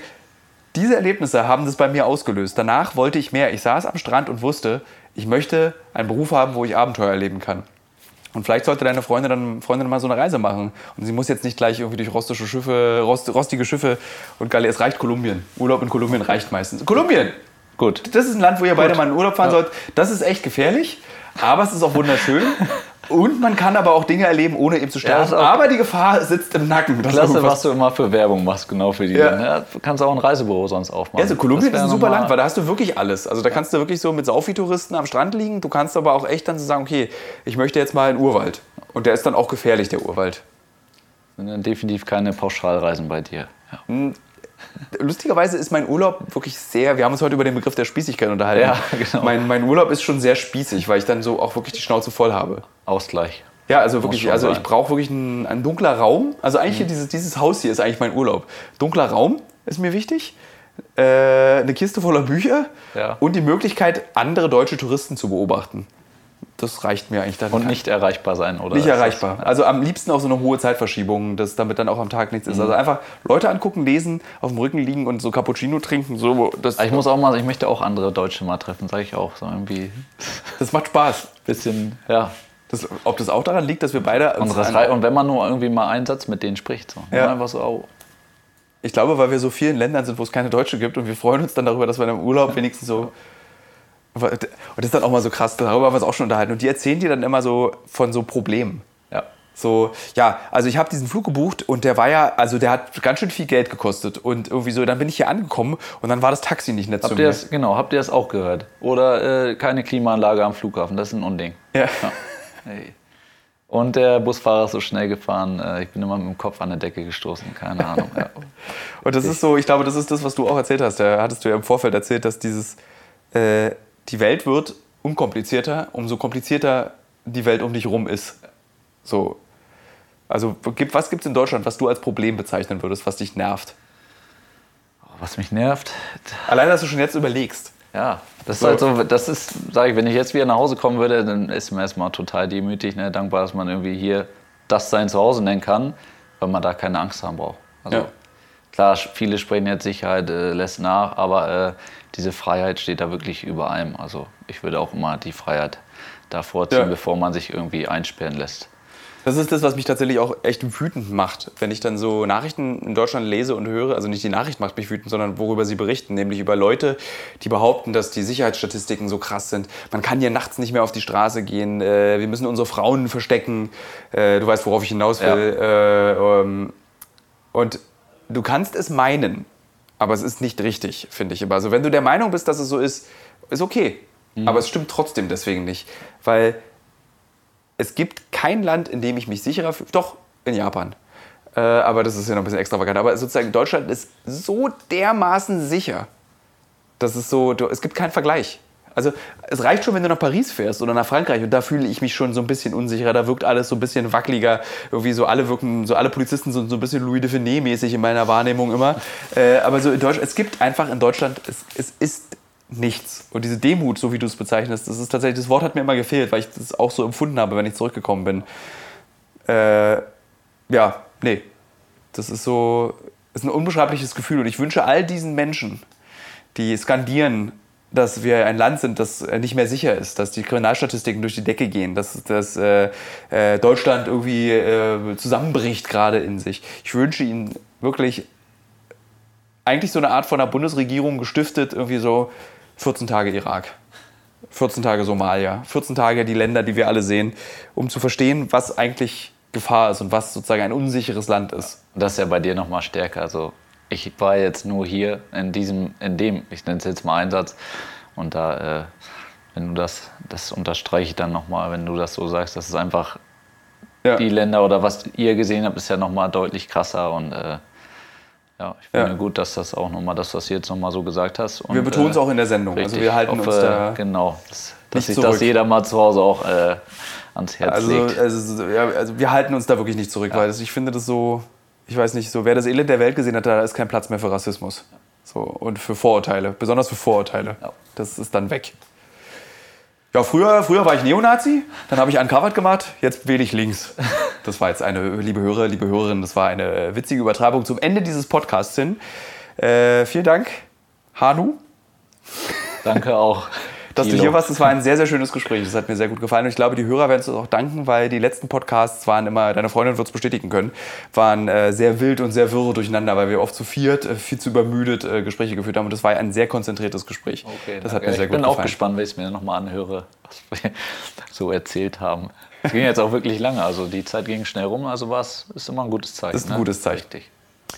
diese Erlebnisse haben das bei mir ausgelöst. Danach wollte ich mehr. Ich saß am Strand und wusste, ich möchte einen Beruf haben, wo ich Abenteuer erleben kann. Und vielleicht sollte deine Freundin dann, Freundin mal so eine Reise machen. Und sie muss jetzt nicht gleich irgendwie durch rostische Schiffe, rost, rostige Schiffe und Galle. Es reicht Kolumbien. Urlaub in Kolumbien reicht meistens. Kolumbien! Gut. Das ist ein Land, wo ihr beide mal in Urlaub fahren sollt. Das ist echt gefährlich, aber es ist auch wunderschön. Und man kann aber auch Dinge erleben, ohne eben zu sterben. auch- aber die Gefahr sitzt im Nacken. dass Klasse, was du immer für Werbung machst, genau für die. Ja. Ja. du kannst auch ein Reisebüro sonst aufmachen. Ja, also Kolumbien Das ist ein super Land, weil da hast du wirklich alles. Also da kannst du wirklich so mit Saufi-Touristen am Strand liegen. Du kannst aber auch echt dann so sagen, okay, ich möchte jetzt mal in den Urwald. Und der ist dann auch gefährlich, der Urwald. sind dann definitiv keine Pauschalreisen bei dir. Ja. Lustigerweise ist mein Urlaub wirklich sehr, wir haben uns heute über den Begriff der Spießigkeit unterhalten. Ja, genau. mein, mein Urlaub ist schon sehr spießig, weil ich dann so auch wirklich die Schnauze voll habe. Ausgleich. Ja, also wirklich, also ich brauche wirklich einen, ein dunkler Raum. Also eigentlich Mhm. dieses, dieses Haus hier ist eigentlich mein Urlaub. Dunkler Raum ist mir wichtig. Äh, eine Kiste voller Bücher Ja. und die Möglichkeit, andere deutsche Touristen zu beobachten. Das reicht mir eigentlich dann. Und nicht erreichbar sein, oder? Nicht ist das- erreichbar. Also am liebsten auch so eine hohe Zeitverschiebung, dass damit dann auch am Tag nichts ist. Mhm. Also einfach Leute angucken, lesen, auf dem Rücken liegen und so Cappuccino trinken. So, das, Ich muss auch mal, ich möchte auch andere Deutsche mal treffen, sage ich auch. So irgendwie das macht Spaß. bisschen, ja. Das, ob das auch daran liegt, dass wir beide uns Unsere an- Rei- und wenn man nur irgendwie mal einen Satz mit denen spricht, so. Ja. Einfach so, oh, Ich glaube, weil wir so vielen Ländern sind, wo es keine Deutsche gibt und wir freuen uns dann darüber, dass wir im Urlaub wenigstens so. Und das ist dann auch mal so krass, darüber haben wir uns auch schon unterhalten. Und die erzählen dir dann immer so von so Problemen. ja. So, ja, also ich habe diesen Flug gebucht und der war ja, also der hat ganz schön viel Geld gekostet. Und irgendwie so, dann bin ich hier angekommen und dann war das Taxi nicht nett zu Habt ihr mir. das, genau, habt ihr das auch gehört? Oder äh, keine Klimaanlage am Flughafen, das ist ein Unding. Ja. Hey. Und der Busfahrer ist so schnell gefahren, äh, ich bin immer mit dem Kopf an der Decke gestoßen, keine Ahnung. Ja. Und das ist so, ich glaube, das ist das, was du auch erzählt hast. Da hattest du ja im Vorfeld erzählt, dass dieses, äh, die Welt wird unkomplizierter, umso komplizierter die Welt um dich rum ist. So. Also, was gibt es in Deutschland, was du als Problem bezeichnen würdest, was dich nervt? Was mich nervt, Allein, dass du schon jetzt überlegst. Ja, das So. ist halt so, das ist, sage ich, wenn ich jetzt wieder nach Hause kommen würde, dann ist man erstmal total demütig, ne, dankbar, dass man irgendwie hier das sein Zuhause nennen kann, weil man da keine Angst haben braucht. Also, Ja. Klar, viele sprechen jetzt Sicherheit äh, lässt nach, aber äh, diese Freiheit steht da wirklich über allem. Also ich würde auch immer die Freiheit da vorziehen, Ja. bevor man sich irgendwie einsperren lässt. Das ist das, was mich tatsächlich auch echt wütend macht, wenn ich dann so Nachrichten in Deutschland lese und höre. Also nicht die Nachricht macht mich wütend, sondern worüber sie berichten, nämlich über Leute, die behaupten, dass die Sicherheitsstatistiken so krass sind. Man kann hier nachts nicht mehr auf die Straße gehen. Äh, wir müssen unsere Frauen verstecken. Äh, du weißt, worauf ich hinaus will. Äh, ähm, und du kannst es meinen, aber es ist nicht richtig, finde ich immer. Also wenn du der Meinung bist, dass es so ist, ist okay. Aber es stimmt trotzdem deswegen nicht, weil es gibt kein Land, in dem ich mich sicherer fühle. Doch, in Japan. Äh, aber das ist ja noch ein bisschen extravagant. Aber sozusagen Deutschland ist so dermaßen sicher. Das ist so, du, es gibt keinen Vergleich. Also es reicht schon, wenn du nach Paris fährst oder nach Frankreich und da fühle ich mich schon so ein bisschen unsicherer. Da wirkt alles so ein bisschen wackeliger. Irgendwie so alle wirken, so alle Polizisten sind so ein bisschen Louis de Finet mäßig in meiner Wahrnehmung immer. Äh, aber so in Deutschland, es gibt einfach in Deutschland, es, es ist nichts. Und diese Demut, so wie du es bezeichnest, das ist tatsächlich, das Wort hat mir immer gefehlt, weil ich das auch so empfunden habe, wenn ich zurückgekommen bin. Äh, ja, nee. Das ist so, ist ein unbeschreibliches Gefühl. Und ich wünsche all diesen Menschen, die skandieren, dass wir ein Land sind, das äh, nicht mehr sicher ist, dass die Kriminalstatistiken durch die Decke gehen, dass, dass äh, äh, Deutschland irgendwie äh, zusammenbricht gerade in sich. Ich wünsche ihnen wirklich eigentlich so eine Art von einer Bundesregierung gestiftet, irgendwie so 14 Tage Irak. 14 Tage Somalia, 14 Tage die Länder, die wir alle sehen, um zu verstehen, was eigentlich Gefahr ist und was sozusagen ein unsicheres Land ist. Das ist ja bei dir noch mal stärker. Also ich war jetzt nur hier in diesem, in dem, ich nenne es jetzt mal Einsatz. Und da, äh, wenn du das, das unterstreiche ich dann noch mal, wenn du das so sagst, das ist einfach Ja. die Länder oder was ihr gesehen habt, ist ja noch mal deutlich krasser und äh, ja, ich finde Ja. gut, dass das auch noch mal, dass du das jetzt noch mal so gesagt hast. Und, Wir betonen es äh, auch in der Sendung. Also Richtig. wir halten hoffe, uns da. Genau. Das dass sich das jeder mal zu Hause auch äh, ans Herz Also, legt. also, ja, also wir halten uns da wirklich nicht zurück, weil ich finde das so, ich weiß nicht, so wer das Elend der Welt gesehen hat, da ist kein Platz mehr für Rassismus. So, und für Vorurteile, besonders für Vorurteile. Ja. Das ist dann weg. Ja, früher, früher war ich Neonazi, dann habe ich Uncovered gemacht, jetzt wähle ich links. Das war jetzt eine, liebe Hörer, liebe Hörerin, das war eine witzige Übertreibung zum Ende dieses Podcasts hin. Äh, vielen Dank, Hanu, Danke auch. Dass du Thilo. hier warst. Das war ein sehr, sehr schönes Gespräch. Das hat mir sehr gut gefallen. Und ich glaube, die Hörer werden es uns auch danken, weil die letzten Podcasts waren immer, deine Freundin wird es bestätigen können, waren äh, sehr wild und sehr wirr durcheinander, weil wir oft zu viert, äh, viel zu übermüdet äh, Gespräche geführt haben. Und das war ein sehr konzentriertes Gespräch. Okay, das hat danke. mir sehr ich gut bin auch gefallen. gespannt, wenn ich es mir nochmal anhöre, was wir so erzählt haben. Es ging jetzt auch wirklich lange, also die Zeit ging schnell rum, also war es ist immer ein gutes Zeichen. Ist ein ne? gutes Zeichen. Richtig.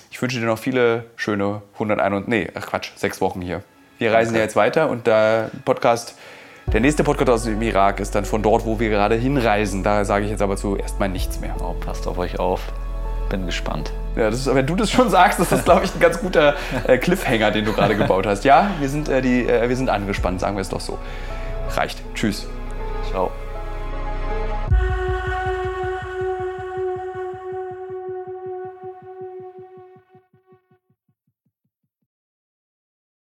Ich wünsche dir noch viele schöne 101, nee, ach Quatsch, sechs Wochen hier. Wir reisen ja jetzt weiter und der Podcast, der nächste Podcast aus dem Irak ist dann von dort, wo wir gerade hinreisen. Da sage ich jetzt aber zuerst mal nichts mehr. Oh, passt auf euch auf. Bin gespannt. Ja, ist, wenn du das schon sagst, das ist, glaube ich, ein ganz guter äh, Cliffhanger, den du gerade gebaut hast. Ja, wir sind, äh, die, äh, wir sind angespannt, sagen wir es doch so. Reicht. Tschüss. Ciao.